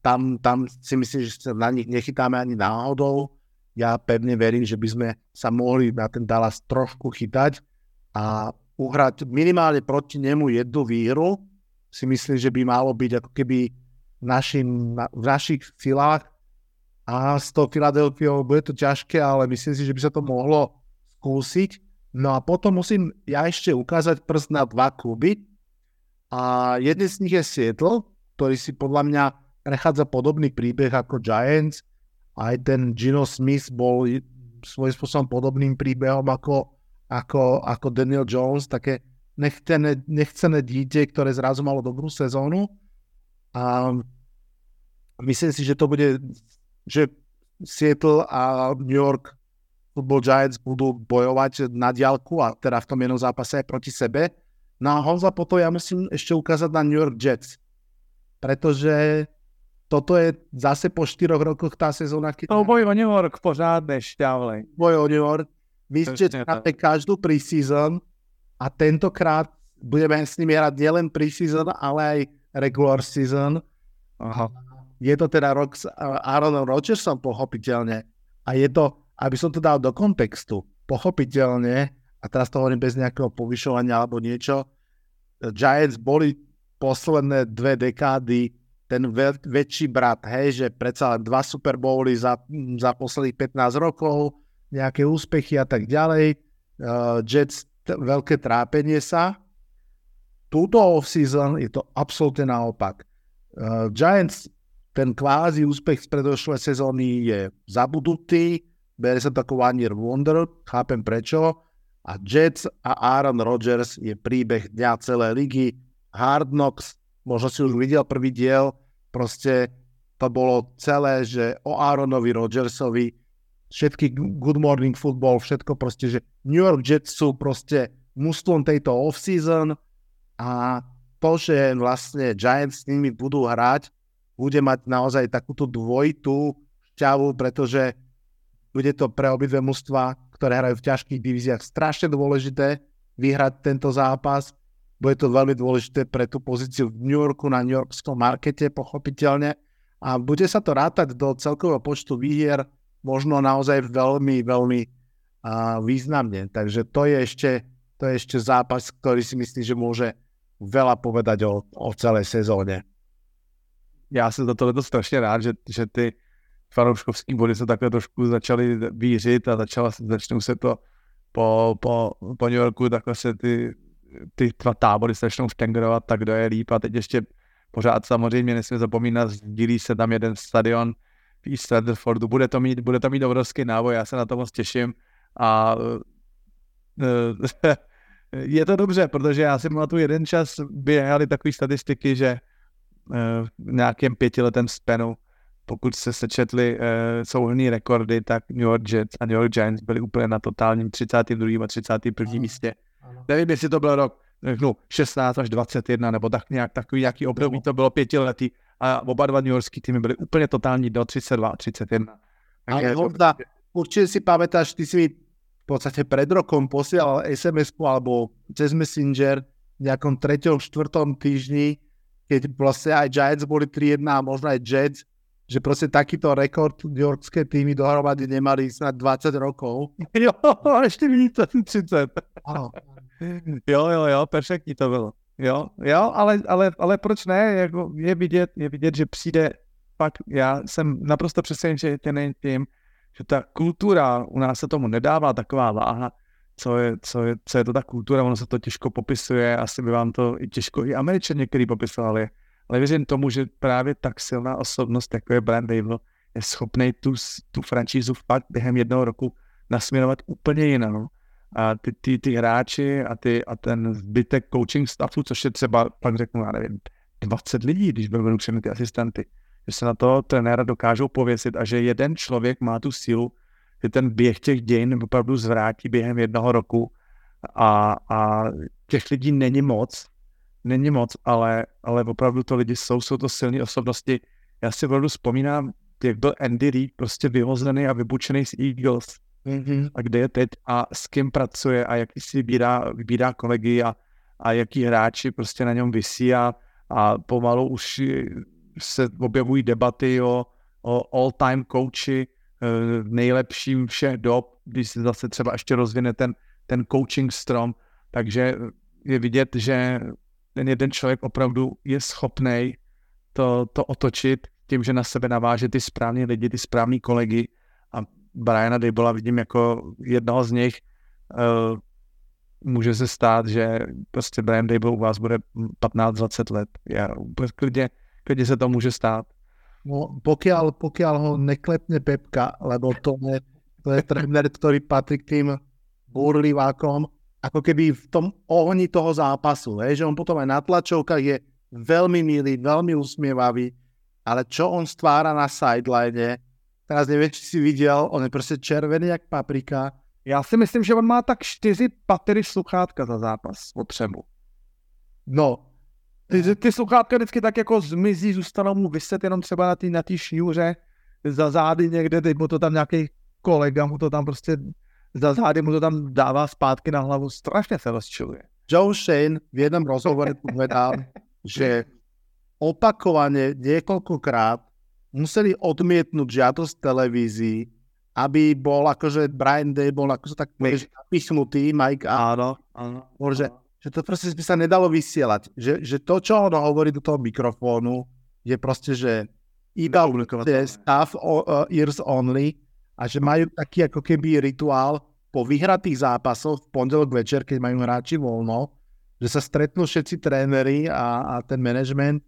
tam, tam si myslím, že sa na nich nechytáme ani náhodou. Ja pevne verím, že by sme sa mohli na ten Dallas trošku chytať, a uhrať minimálne proti nemu jednu výhru, si myslím, že by malo byť ako keby našim, na, v našich silách a s tou Filadelfiou bude to ťažké, ale myslím si, že by sa to mohlo skúsiť. No a potom musím ja ešte ukázať prst na dva kluby a jeden z nich je Seattle, ktorý si podľa mňa prechádza podobný príbeh ako Giants. Aj ten Gino Smith bol svojím spôsobom podobným príbehom ako ako, ako Daniel Jones, také nechcené, nechcené dieťa, ktoré zrazu malo dobrú sezónu. A myslím si, že to bude, že Seattle a New York Football Giants budú bojovať na diálku a teda v tom jednom zápase aj proti sebe. No a Honza potom ja musím ešte ukázať na New York Jets, pretože toto je zase po 4 rokoch tá sezóna, keď... To boj o New York pořád nešťavlej. Boj o New York. Ste trápe každú preseason a tentokrát budeme s nimi hrať nielen preseason, ale aj regular season. Aha. Je to teda rok s Aaronom Rodgersom pochopiteľne. A je to, aby som to dal do kontextu, pochopiteľne, a teraz to hovorím bez nejakého povyšovania alebo niečo, Giants boli posledné dve dekády ten väč- väčší brat, hej, že predsa len dva Super Bowly za, za posledných 15 rokov, nejaké úspechy a tak ďalej. Uh, Jets t- veľké trápenie sa. Túto off-season je to absolútne naopak. Uh, Giants, ten kvázi úspech z predošlej sezóny je zabudutý, bere sa ako one year wonder, chápem prečo. A Jets a Aaron Rodgers je príbeh dňa celej ligy. Hard Knocks možno si už videl prvý diel, proste to bolo celé, že o Aaronovi Rodgersovi, všetky Good Morning Football, všetko proste, že New York Jets sú proste mústvom tejto off-season a to, že vlastne Giants s nimi budú hrať, bude mať naozaj takúto dvojitú šťavu, pretože bude to pre obidve mužstva, ktoré hrajú v ťažkých divíziách, strašne dôležité vyhrať tento zápas bude to veľmi dôležité pre tú pozíciu v New Yorku na New Yorkskom markete, pochopiteľne. A bude sa to rátať do celkového počtu výhier možno naozaj veľmi, veľmi uh, významne. Takže to je, ešte, to je ešte zápas, ktorý si myslím, že môže veľa povedať o, o celé sezóne. Já jsem za tohle strašně rád, že, že ty fanouškovský body se takhle trošku začaly vířit a začala, začnou se to po, po, po New Yorku, takhle se ty ty dva tábory se začnou tak kdo je líp a teď ještě pořád samozřejmě nesmí zapomínat, sdílí se tam jeden stadion v East Rutherfordu, bude to mít, bude to mít obrovský návoj, já se na to moc těším a eh, je to dobře, protože já si tu jeden čas běhali takové statistiky, že eh, v nějakém pětiletém spenu, pokud se sečetli uh, souhrný rekordy, tak New York Jets a New York Giants byli úplně na totálním 32. a 31. místě ano. Nevím, jestli to byl rok řeknu, 16 až 21, nebo tak nějak, takový nějaký období, to bylo pětiletý a oba dva New Yorkský týmy byly úplně totální do 32 a 31. Ale Honda, určite si pamätáš, ty si mi v podstate pred rokom posielal sms alebo cez Messenger v nejakom 3. 4. týždni, keď vlastne aj Giants boli 3-1 a možno aj Jets, že proste takýto rekord New Yorkské týmy dohromady nemali snad 20 rokov. Jo, ešte vidíte 30. Áno. Jo, jo, jo, perfektní to bylo. Jo, jo, ale, ale, ale proč ne? Jako je, vidět, je vidět, že přijde pak, já jsem naprosto přesvědčen, že ten tím, že ta kultura, u nás se tomu nedává taková váha, co je, co je, co je to ta kultura, ono se to těžko popisuje, asi by vám to i těžko i američani některý popisovali, ale věřím tomu, že právě tak silná osobnost, jako je Brand Dable, je schopný tu, tu franšízu fakt během jednoho roku nasměrovat úplně jinou a ty, ty, ty hráči a, ty, a ten zbytek coaching staffu, což je třeba, pak řeknu, já nevím, 20 lidí, když budou všechny ty asistenty, že se na to trenéra dokážou pověsit a že jeden člověk má tu sílu, že ten běh těch dějin opravdu zvrátí během jednoho roku a, a těch lidí není moc, není moc, ale, ale opravdu to lidi jsou, jsou to silné osobnosti. Já si opravdu vzpomínám, jak byl Andy Reid prostě vyhozený a vybučený z Eagles mm-hmm. a kde je teď a s kým pracuje a jaký si vybírá, vybírá kolegy a, a jaký hráči prostě na něm vysí a, a pomalu už se objevují debaty o, o all-time coachi eh, nejlepším všech dob, když se zase třeba ještě rozvine ten, ten coaching strom, takže je vidět, že ten jeden člověk opravdu je schopný to, to otočit tím, že na sebe naváže ty správní lidi, ty správní kolegy Briana Dabola vidím jako jednoho z nich. Uh, může se stát, že prostě Brian Dable u vás bude 15-20 let. Ja, klidně, klidně se to může stát. No, pokiaľ, pokiaľ ho neklepne Pepka, lebo to je, to je tréner, ktorý patrí k tým burlivákom, ako keby v tom ohni toho zápasu, hej, že on potom aj na tlačovkách je veľmi milý, veľmi usmievavý, ale čo on stvára na sideline, Teraz neviem, či si viděl, on je prostě červený jak paprika. Já si myslím, že on má tak čtyři patery sluchátka za zápas o třebu. No, Ty, ty sluchátka vždycky tak jako zmizí, zůstanou mu vyset jenom třeba na té na tý šňůře za zády někde, teď mu to tam nějaký kolega mu to tam prostě za zády mu to tam dává zpátky na hlavu, strašně se rozčiluje. Joe Shane v jednom rozhovore povedal, že opakovane niekoľkokrát museli odmietnúť žiadosť televízií, aby bol akože Brian Day bol akože tak napichnutý, Mike a Áno, áno. že, že to proste by sa nedalo vysielať. Že, že to, čo on hovorí do toho mikrofónu, je proste, že iba staff o, uh, ears only a že majú taký ako keby rituál po vyhratých zápasoch v pondelok večer, keď majú hráči voľno, že sa stretnú všetci tréneri a, a ten management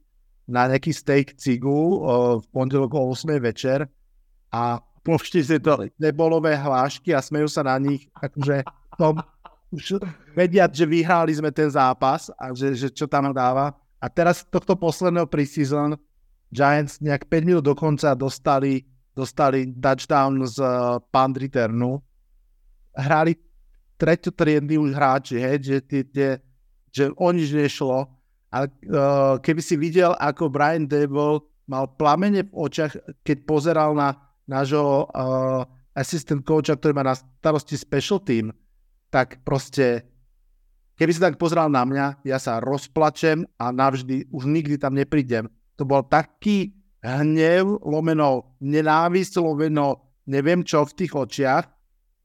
na nejaký steak cigu v pondelok o 8 večer a Povšti si to. nebolové hlášky a smejú sa na nich, akože tom, už vedia, že vyhrali sme ten zápas a že, že čo tam dáva. A teraz tohto posledného preseason Giants nejak 5 minút do konca dostali, dostali touchdown z uh, punt returnu. Hrali treťotriední už hráči, hej, že, tie, tie, že o nič nešlo. Ale uh, keby si videl, ako Brian Dable mal plamene v očiach, keď pozeral na nášho uh, assistant coacha, ktorý má na starosti special team, tak proste, keby si tak pozeral na mňa, ja sa rozplačem a navždy už nikdy tam neprídem. To bol taký hnev, lomeno nenávisť, lomeno neviem čo v tých očiach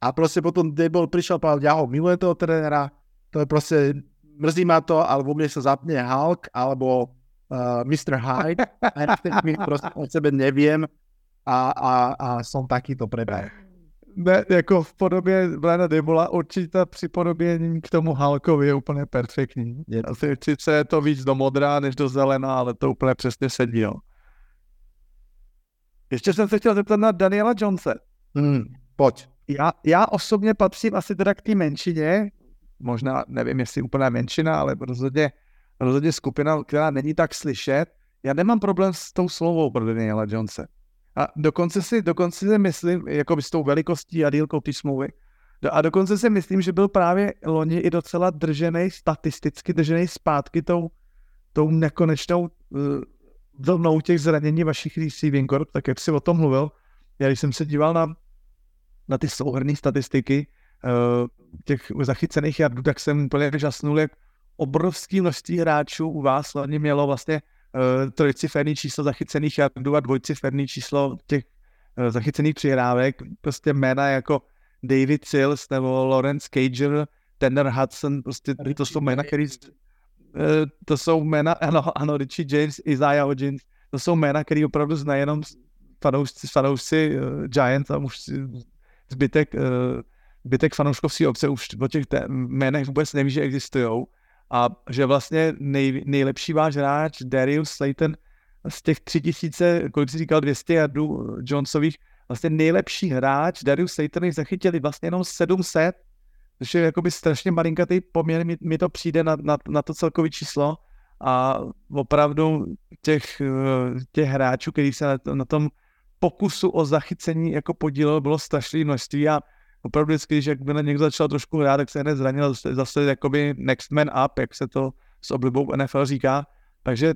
a proste potom Dable prišiel a povedal, ja ho milujem toho trénera, to je proste, mrzí ma to, alebo mne sa zapne Hulk, alebo uh, Mr. Hyde, a ja vtedy proste o sebe neviem a, a, a som takýto prebeh. Ne, jako v podobě Blana Debola určitě připodobění k tomu Halkovi je úplně perfektní. Je- Asi sice je to víc do modrá než do zelená, ale to úplně přesně sedí. Jo. Ještě jsem se chtěl zeptat na Daniela Jonese. Hmm, poď. Já, já osobně patřím asi teda k té menšině, možná nevím, jestli úplná menšina, ale rozhodně, rozhodně skupina, která není tak slyšet. Já nemám problém s tou slovou pro Daniela Jonese. A dokonce si, dokonce si myslím, jako by s tou velikostí a dílkou té smlouvy, do- a dokonce si myslím, že byl právě loni i docela držený, statisticky držený zpátky tou, tou nekonečnou uh, vlnou těch zranění vašich receiving corp, tak jak si o tom mluvil. Já když jsem se díval na, na ty souhrné statistiky těch zachycených jardů, tak jsem úplně vyžasnul, jak obrovský množství hráčů u vás hlavně mělo vlastně uh, trojciferný číslo zachycených jardů a dvojciferný číslo těch uh, zachycených přihrávek. Prostě jména jako David Sills nebo Lawrence Cager, Tanner Hudson, prostě to jsou jména, který Eh, to jsou jména, ano, ano, Richie James, Isaiah Hodgins, to jsou jména, který opravdu znají jenom fanoušci, fanoušci uh, Giants a už zbytek, uh, zbytek fanouškovské obce už o těch jménech vůbec neví, že existují. A že vlastně nej, nejlepší váš hráč Darius Slayton z těch tři tisíce, kolik jsi říkal, 200 jardů Jonesových, vlastně nejlepší hráč Darius Slayton zachytili vlastně jenom 700 což je jakoby strašně malinkatý poměr, mi, mi to přijde na, na, na to celkové číslo a opravdu těch, eh, těch hráčů, kteří se na, na tom pokusu o zachycení jako podílel, bylo strašné množství a opravdu vždycky, když jakmile někdo začal trošku hrát, tak se hned zranil zase, zase jakoby next man up, jak se to s oblibou NFL říká. Takže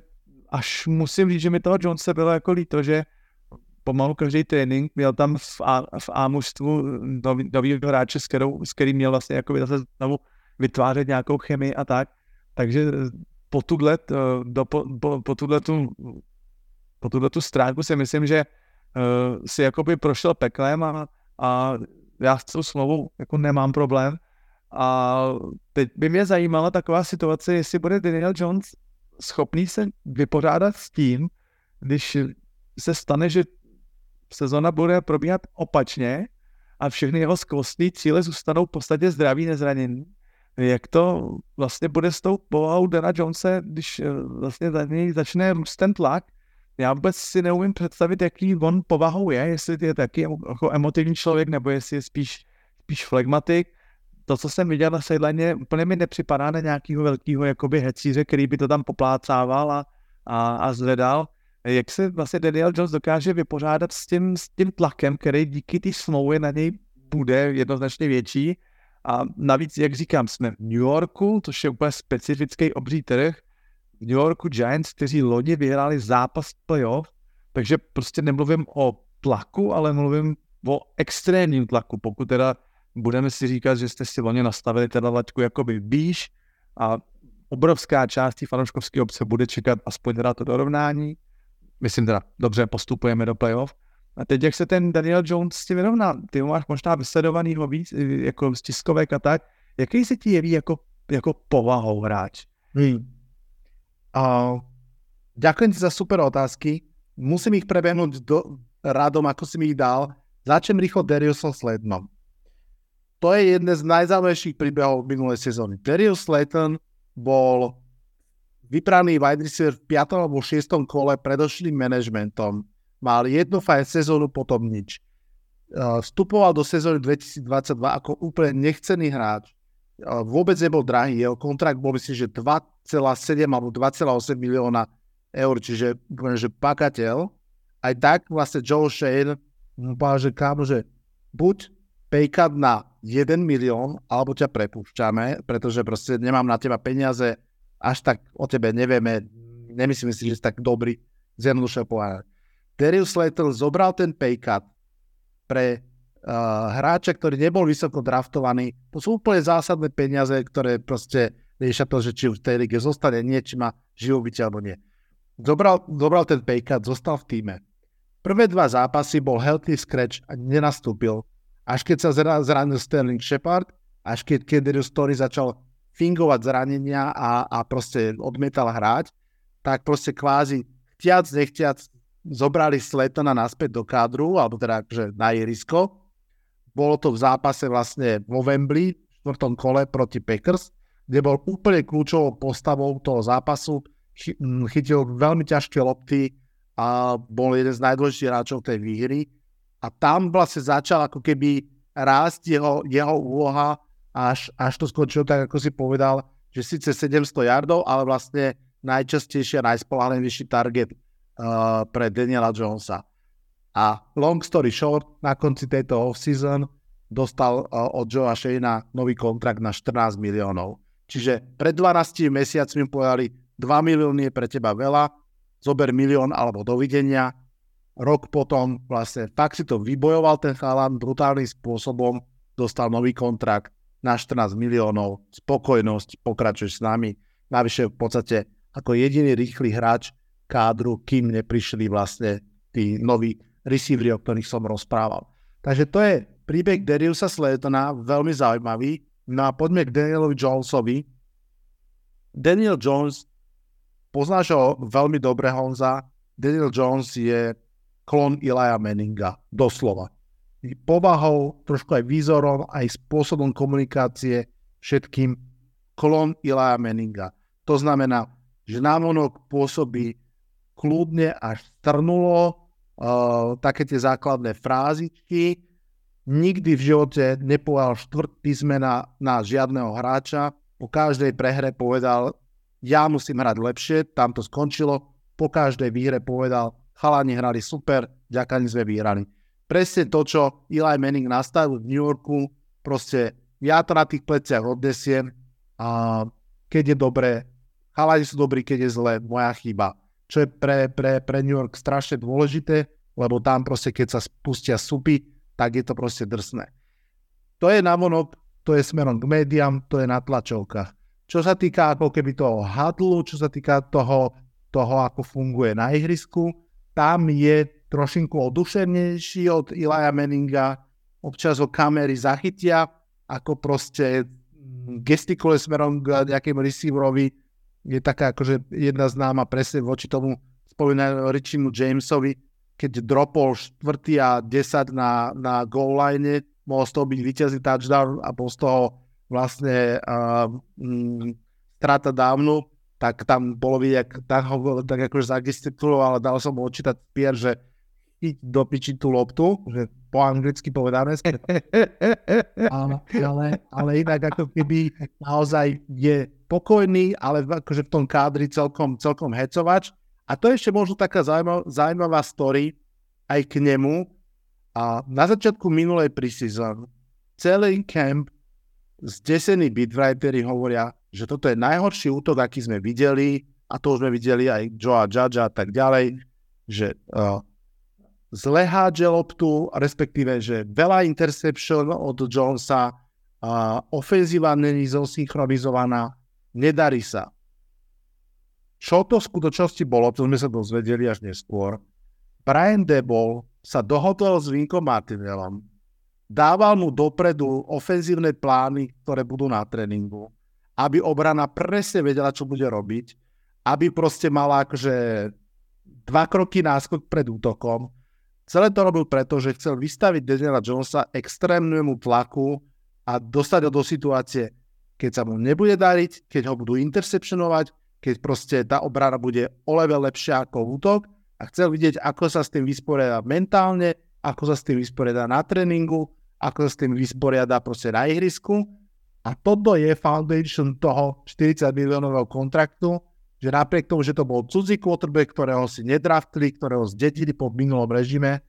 až musím říct, že mi toho Jonese bylo jako líto, že pomalu každý trénink měl tam v A, v A mužstvu nový, nový hráče, s, kterou, s kterým měl vlastně jakoby zase znovu vytvářet nějakou chemii a tak. Takže po tuhle, eh, do, po, po, po tuhle tu, po tuhle tu stránku si myslím, že uh, si jakoby prošel peklem a, a já s tou slovou jako nemám problém. A teď by mě zajímala taková situace, jestli bude Daniel Jones schopný se vypořádat s tím, když se stane, že sezona bude probíhat opačně a všechny jeho skvostné cíle zůstanou v podstatě zdraví, nezranění. Jak to vlastně bude s tou povahou Dana Jonese, když eh, vlastně za něj začne růst ten tlak? Já vůbec si neumím představit, jaký on povahou je, jestli je taky jako emotivní člověk, nebo jestli je spíš, spíš flegmatik. To, co jsem viděl na sideline, úplně mi nepřipadá na nějakého velkého jakoby hecíře, který by to tam poplácával a, a, a zvedal jak se vlastně Daniel Jones dokáže vypořádat s tím, s tím tlakem, který díky té smlouvě na něj bude jednoznačně větší. A navíc, jak říkám, jsme v New Yorku, což je úplně specifický obří trh. New Yorku Giants, kteří loni vyhráli zápas playoff, takže prostě nemluvím o tlaku, ale mluvím o extrémním tlaku, pokud teda budeme si říkat, že jste si loni nastavili teda laťku jakoby výš a obrovská část té fanouškovské obce bude čekat aspoň teda to dorovnání. Myslím teda, dobře, postupujeme do playoff. A teď, jak se ten Daniel Jones s tím vyrovná, ty máš možná vysledovanýho víc, jako z tiskovek a tak, jaký se ti jeví jako, jako povahou hráč? Hmm. Ďakujem ti za super otázky. Musím ich prebehnúť do, radom, ako si mi ich dal. Začnem rýchlo Dariusom Slaytonom. To je jeden z najzaujímavejších príbehov minulej sezóny. Darius Slayton bol vypraný wide receiver v 5. alebo 6. kole predošlým manažmentom. Mal jednu fajn sezónu, potom nič. Vstupoval do sezóny 2022 ako úplne nechcený hráč vôbec nebol drahý. Jeho kontrakt bol myslím, že 2,7 alebo 2,8 milióna eur, čiže úplne, že pakateľ. Aj tak vlastne Joe Shane povedal, že kámo, že buď paycut na 1 milión, alebo ťa prepúšťame, pretože proste nemám na teba peniaze, až tak o tebe nevieme, nemyslím si, že si tak dobrý, zjednodušene povedať. Darius Slater zobral ten paycut pre hráča, ktorý nebol vysoko draftovaný. To sú úplne zásadné peniaze, ktoré proste riešia to, že či v tej lige zostane, nie, či má živobytie alebo nie. Zobral, zobral ten paycut, zostal v týme. Prvé dva zápasy bol healthy scratch a nenastúpil. Až keď sa zranil Sterling Shepard, až keď Kederius Story začal fingovať zranenia a, a proste odmietal hrať, tak proste kvázi chtiac, nechtiac zobrali Sletona naspäť do kádru, alebo teda akože na ihrisko bolo to v zápase vlastne vo Wembley, v štvrtom kole proti Packers, kde bol úplne kľúčovou postavou toho zápasu, chytil veľmi ťažké lopty a bol jeden z najdôležitejších hráčov tej výhry. A tam vlastne začal ako keby rásť jeho, jeho úloha, až, až to skončilo tak, ako si povedal, že síce 700 yardov, ale vlastne najčastejšie a najspolahlivejší target uh, pre Daniela Jonesa. A long story short, na konci tejto off-season dostal uh, od Joea Shayna nový kontrakt na 14 miliónov. Čiže pred 12 mesiacmi povedali, 2 milióny je pre teba veľa, zober milión alebo dovidenia. Rok potom vlastne fakt si to vybojoval ten chalan brutálnym spôsobom, dostal nový kontrakt na 14 miliónov, spokojnosť, pokračuješ s nami. Navyše v podstate ako jediný rýchly hráč kádru, kým neprišli vlastne tí noví receivery, o ktorých som rozprával. Takže to je príbeh Dariusa Slaytona, veľmi zaujímavý. No a poďme k Danielovi Jonesovi. Daniel Jones, poznáš ho veľmi dobre, Honza. Daniel Jones je klon Ilaja Manninga, doslova. Povahou, trošku aj výzorom, aj spôsobom komunikácie, všetkým klon Ilaja Manninga. To znamená, že návonok pôsobí kľudne až strnulo, uh, také tie základné frázičky. Nikdy v živote nepovedal štvrt písmena na žiadneho hráča. Po každej prehre povedal, ja musím hrať lepšie, tam to skončilo. Po každej výhre povedal, chalani hrali super, ďaká sme vyhrali. Presne to, čo Eli Manning nastavil v New Yorku, proste ja to na tých pleciach odnesiem a keď je dobré, chalani sú dobrí, keď je zle, moja chyba čo je pre, pre, pre New York strašne dôležité, lebo tam proste, keď sa spustia supy, tak je to proste drsné. To je navonok, to je smerom k médiám, to je na tlačovkách. Čo sa týka ako keby toho hadlu, čo sa týka toho, toho ako funguje na ihrisku, tam je trošinku oduševnejší od Ilaja Meninga, občas ho kamery zachytia, ako proste gestikule smerom k nejakému receiverovi, je taká akože jedna známa presne voči tomu spomínajú Richimu Jamesovi, keď dropol 4. a 10 na, na goal line, mohol z toho byť víťazný touchdown a bol z toho vlastne uh, strata dávnu, tak tam bolo vidieť, tak, ho, tak akože zagestikuloval, ale dal som mu odčítať pier, že chyť do piči tú loptu, že po anglicky povedané. ale, ale, ale inak ako keby naozaj je pokojný, ale akože v tom kádri celkom, celkom hecovač. A to je ešte možno taká zaujímavá, zaujímavá story aj k nemu. A na začiatku minulej preseason celý camp zdesení beatwriteri hovoria, že toto je najhorší útok, aký sme videli, a to už sme videli aj Joa Judge a tak ďalej, že uh, zle hádže loptu, respektíve, že veľa interception od Jonesa, uh, ofenzíva není zosynchronizovaná, nedarí sa. Čo to v skutočnosti bolo, to sme sa dozvedeli až neskôr. Brian Debol sa dohodol s Vinkom Martinelom, dával mu dopredu ofenzívne plány, ktoré budú na tréningu, aby obrana presne vedela, čo bude robiť, aby proste mala akože dva kroky náskok pred útokom. Celé to robil preto, že chcel vystaviť Daniela Jonesa extrémnemu tlaku a dostať ho do situácie, keď sa mu nebude dariť, keď ho budú interceptionovať, keď proste tá obrana bude o level lepšia ako útok a chcel vidieť, ako sa s tým vysporiada mentálne, ako sa s tým vysporiada na tréningu ako sa s tým vysporiada proste na ihrisku. A toto je foundation toho 40 miliónového kontraktu, že napriek tomu, že to bol cudzí quarterback, ktorého si nedraftili, ktorého zdedili po minulom režime,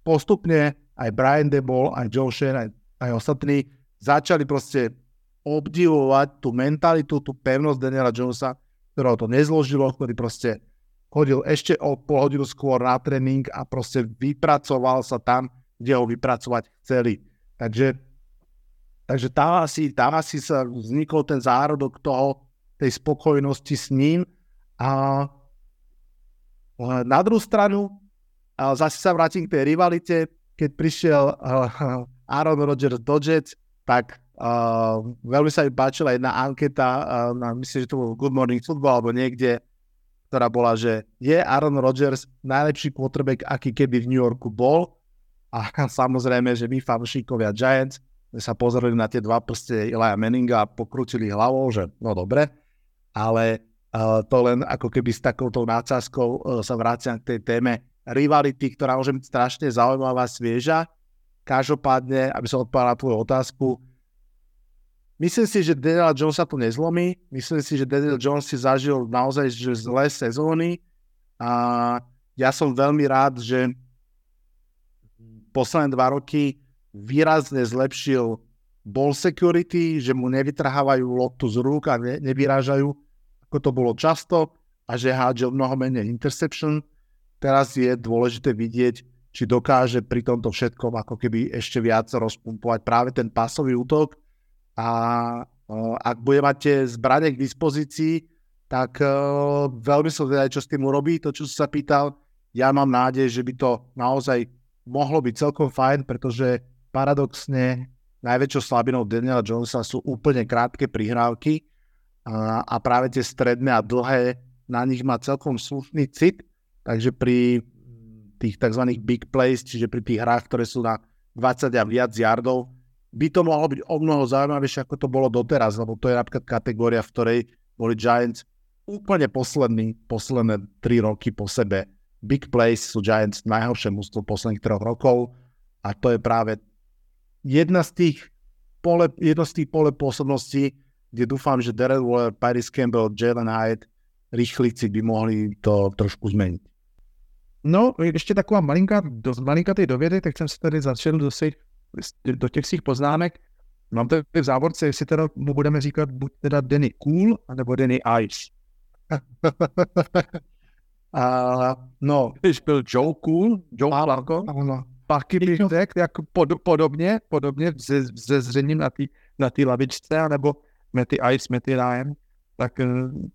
postupne aj Brian Debol, aj Joe Shane, aj, aj ostatní začali proste obdivovať tú mentalitu, tú pevnosť Daniela Jonesa, ktorého to nezložilo, ktorý proste chodil ešte o pol hodinu skôr na tréning a proste vypracoval sa tam, kde ho vypracovať chceli. Takže, takže tam, asi, tam asi sa vznikol ten zárodok toho, tej spokojnosti s ním. A na druhú stranu, zase sa vrátim k tej rivalite, keď prišiel Aaron Rodgers do Jets, tak uh, veľmi sa mi páčila jedna anketa, uh, na, myslím, že to bol Good Morning Football alebo niekde, ktorá bola, že je Aaron Rodgers najlepší quarterback, aký kedy v New Yorku bol a samozrejme, že my fanúšikovia Giants sme sa pozreli na tie dva prste Ilaja Meninga a pokrútili hlavou, že no dobre, ale uh, to len ako keby s takouto nácazkou uh, sa vraciam k tej téme rivality, ktorá môže byť strašne zaujímavá, svieža. Každopádne, aby som odpovedal na tvoju otázku, myslím si, že Daniel Jones sa to nezlomí. Myslím si, že Daniel Jones si zažil naozaj že zlé sezóny a ja som veľmi rád, že posledné dva roky výrazne zlepšil ball security, že mu nevytrhávajú loptu z rúk a ne, nevyrážajú, ako to bolo často, a že hádže mnoho menej interception. Teraz je dôležité vidieť, či dokáže pri tomto všetkom ako keby ešte viac rozpumpovať práve ten pasový útok a ak bude mať tie zbranie k dispozícii, tak veľmi som zvedavý, čo s tým urobí. To, čo som sa pýtal, ja mám nádej, že by to naozaj mohlo byť celkom fajn, pretože paradoxne najväčšou slabinou Daniela Jonesa sú úplne krátke prihrávky a, a práve tie stredné a dlhé na nich má celkom slušný cit, takže pri tých tzv. big plays, čiže pri tých hrách, ktoré sú na 20 a viac yardov, by to mohlo byť o mnoho zaujímavejšie, ako to bolo doteraz, lebo to je napríklad kategória, v ktorej boli Giants úplne poslední, posledné 3 roky po sebe big plays sú Giants najhoršie mústvo posledných troch rokov a to je práve jedna z tých pole, jedno z tých pole pôsobností, kde dúfam, že Darren Waller, Paris Campbell, Jalen Hyde, rýchlici by mohli to trošku zmeniť. No, ještě taková malinká, dost malinkatý dovědek, tak jsem se tady začal do, svých, do těch svých poznámek. Mám tady v závorce, jestli teda mu budeme říkat buď teda Danny Cool, anebo Danny Ice. A, no. Když byl Joe Cool, Joe Flacco, Paky bych řekl jako pod, podobně, podobně ze, ze zřením na té na tý lavičce, nebo Matty Ice, Matty Ryan, tak eh,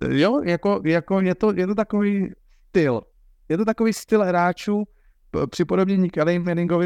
jo, jako, jako je, to, je to takový styl. Je to takový styl hráčů, při podobnění Kelly Manningovi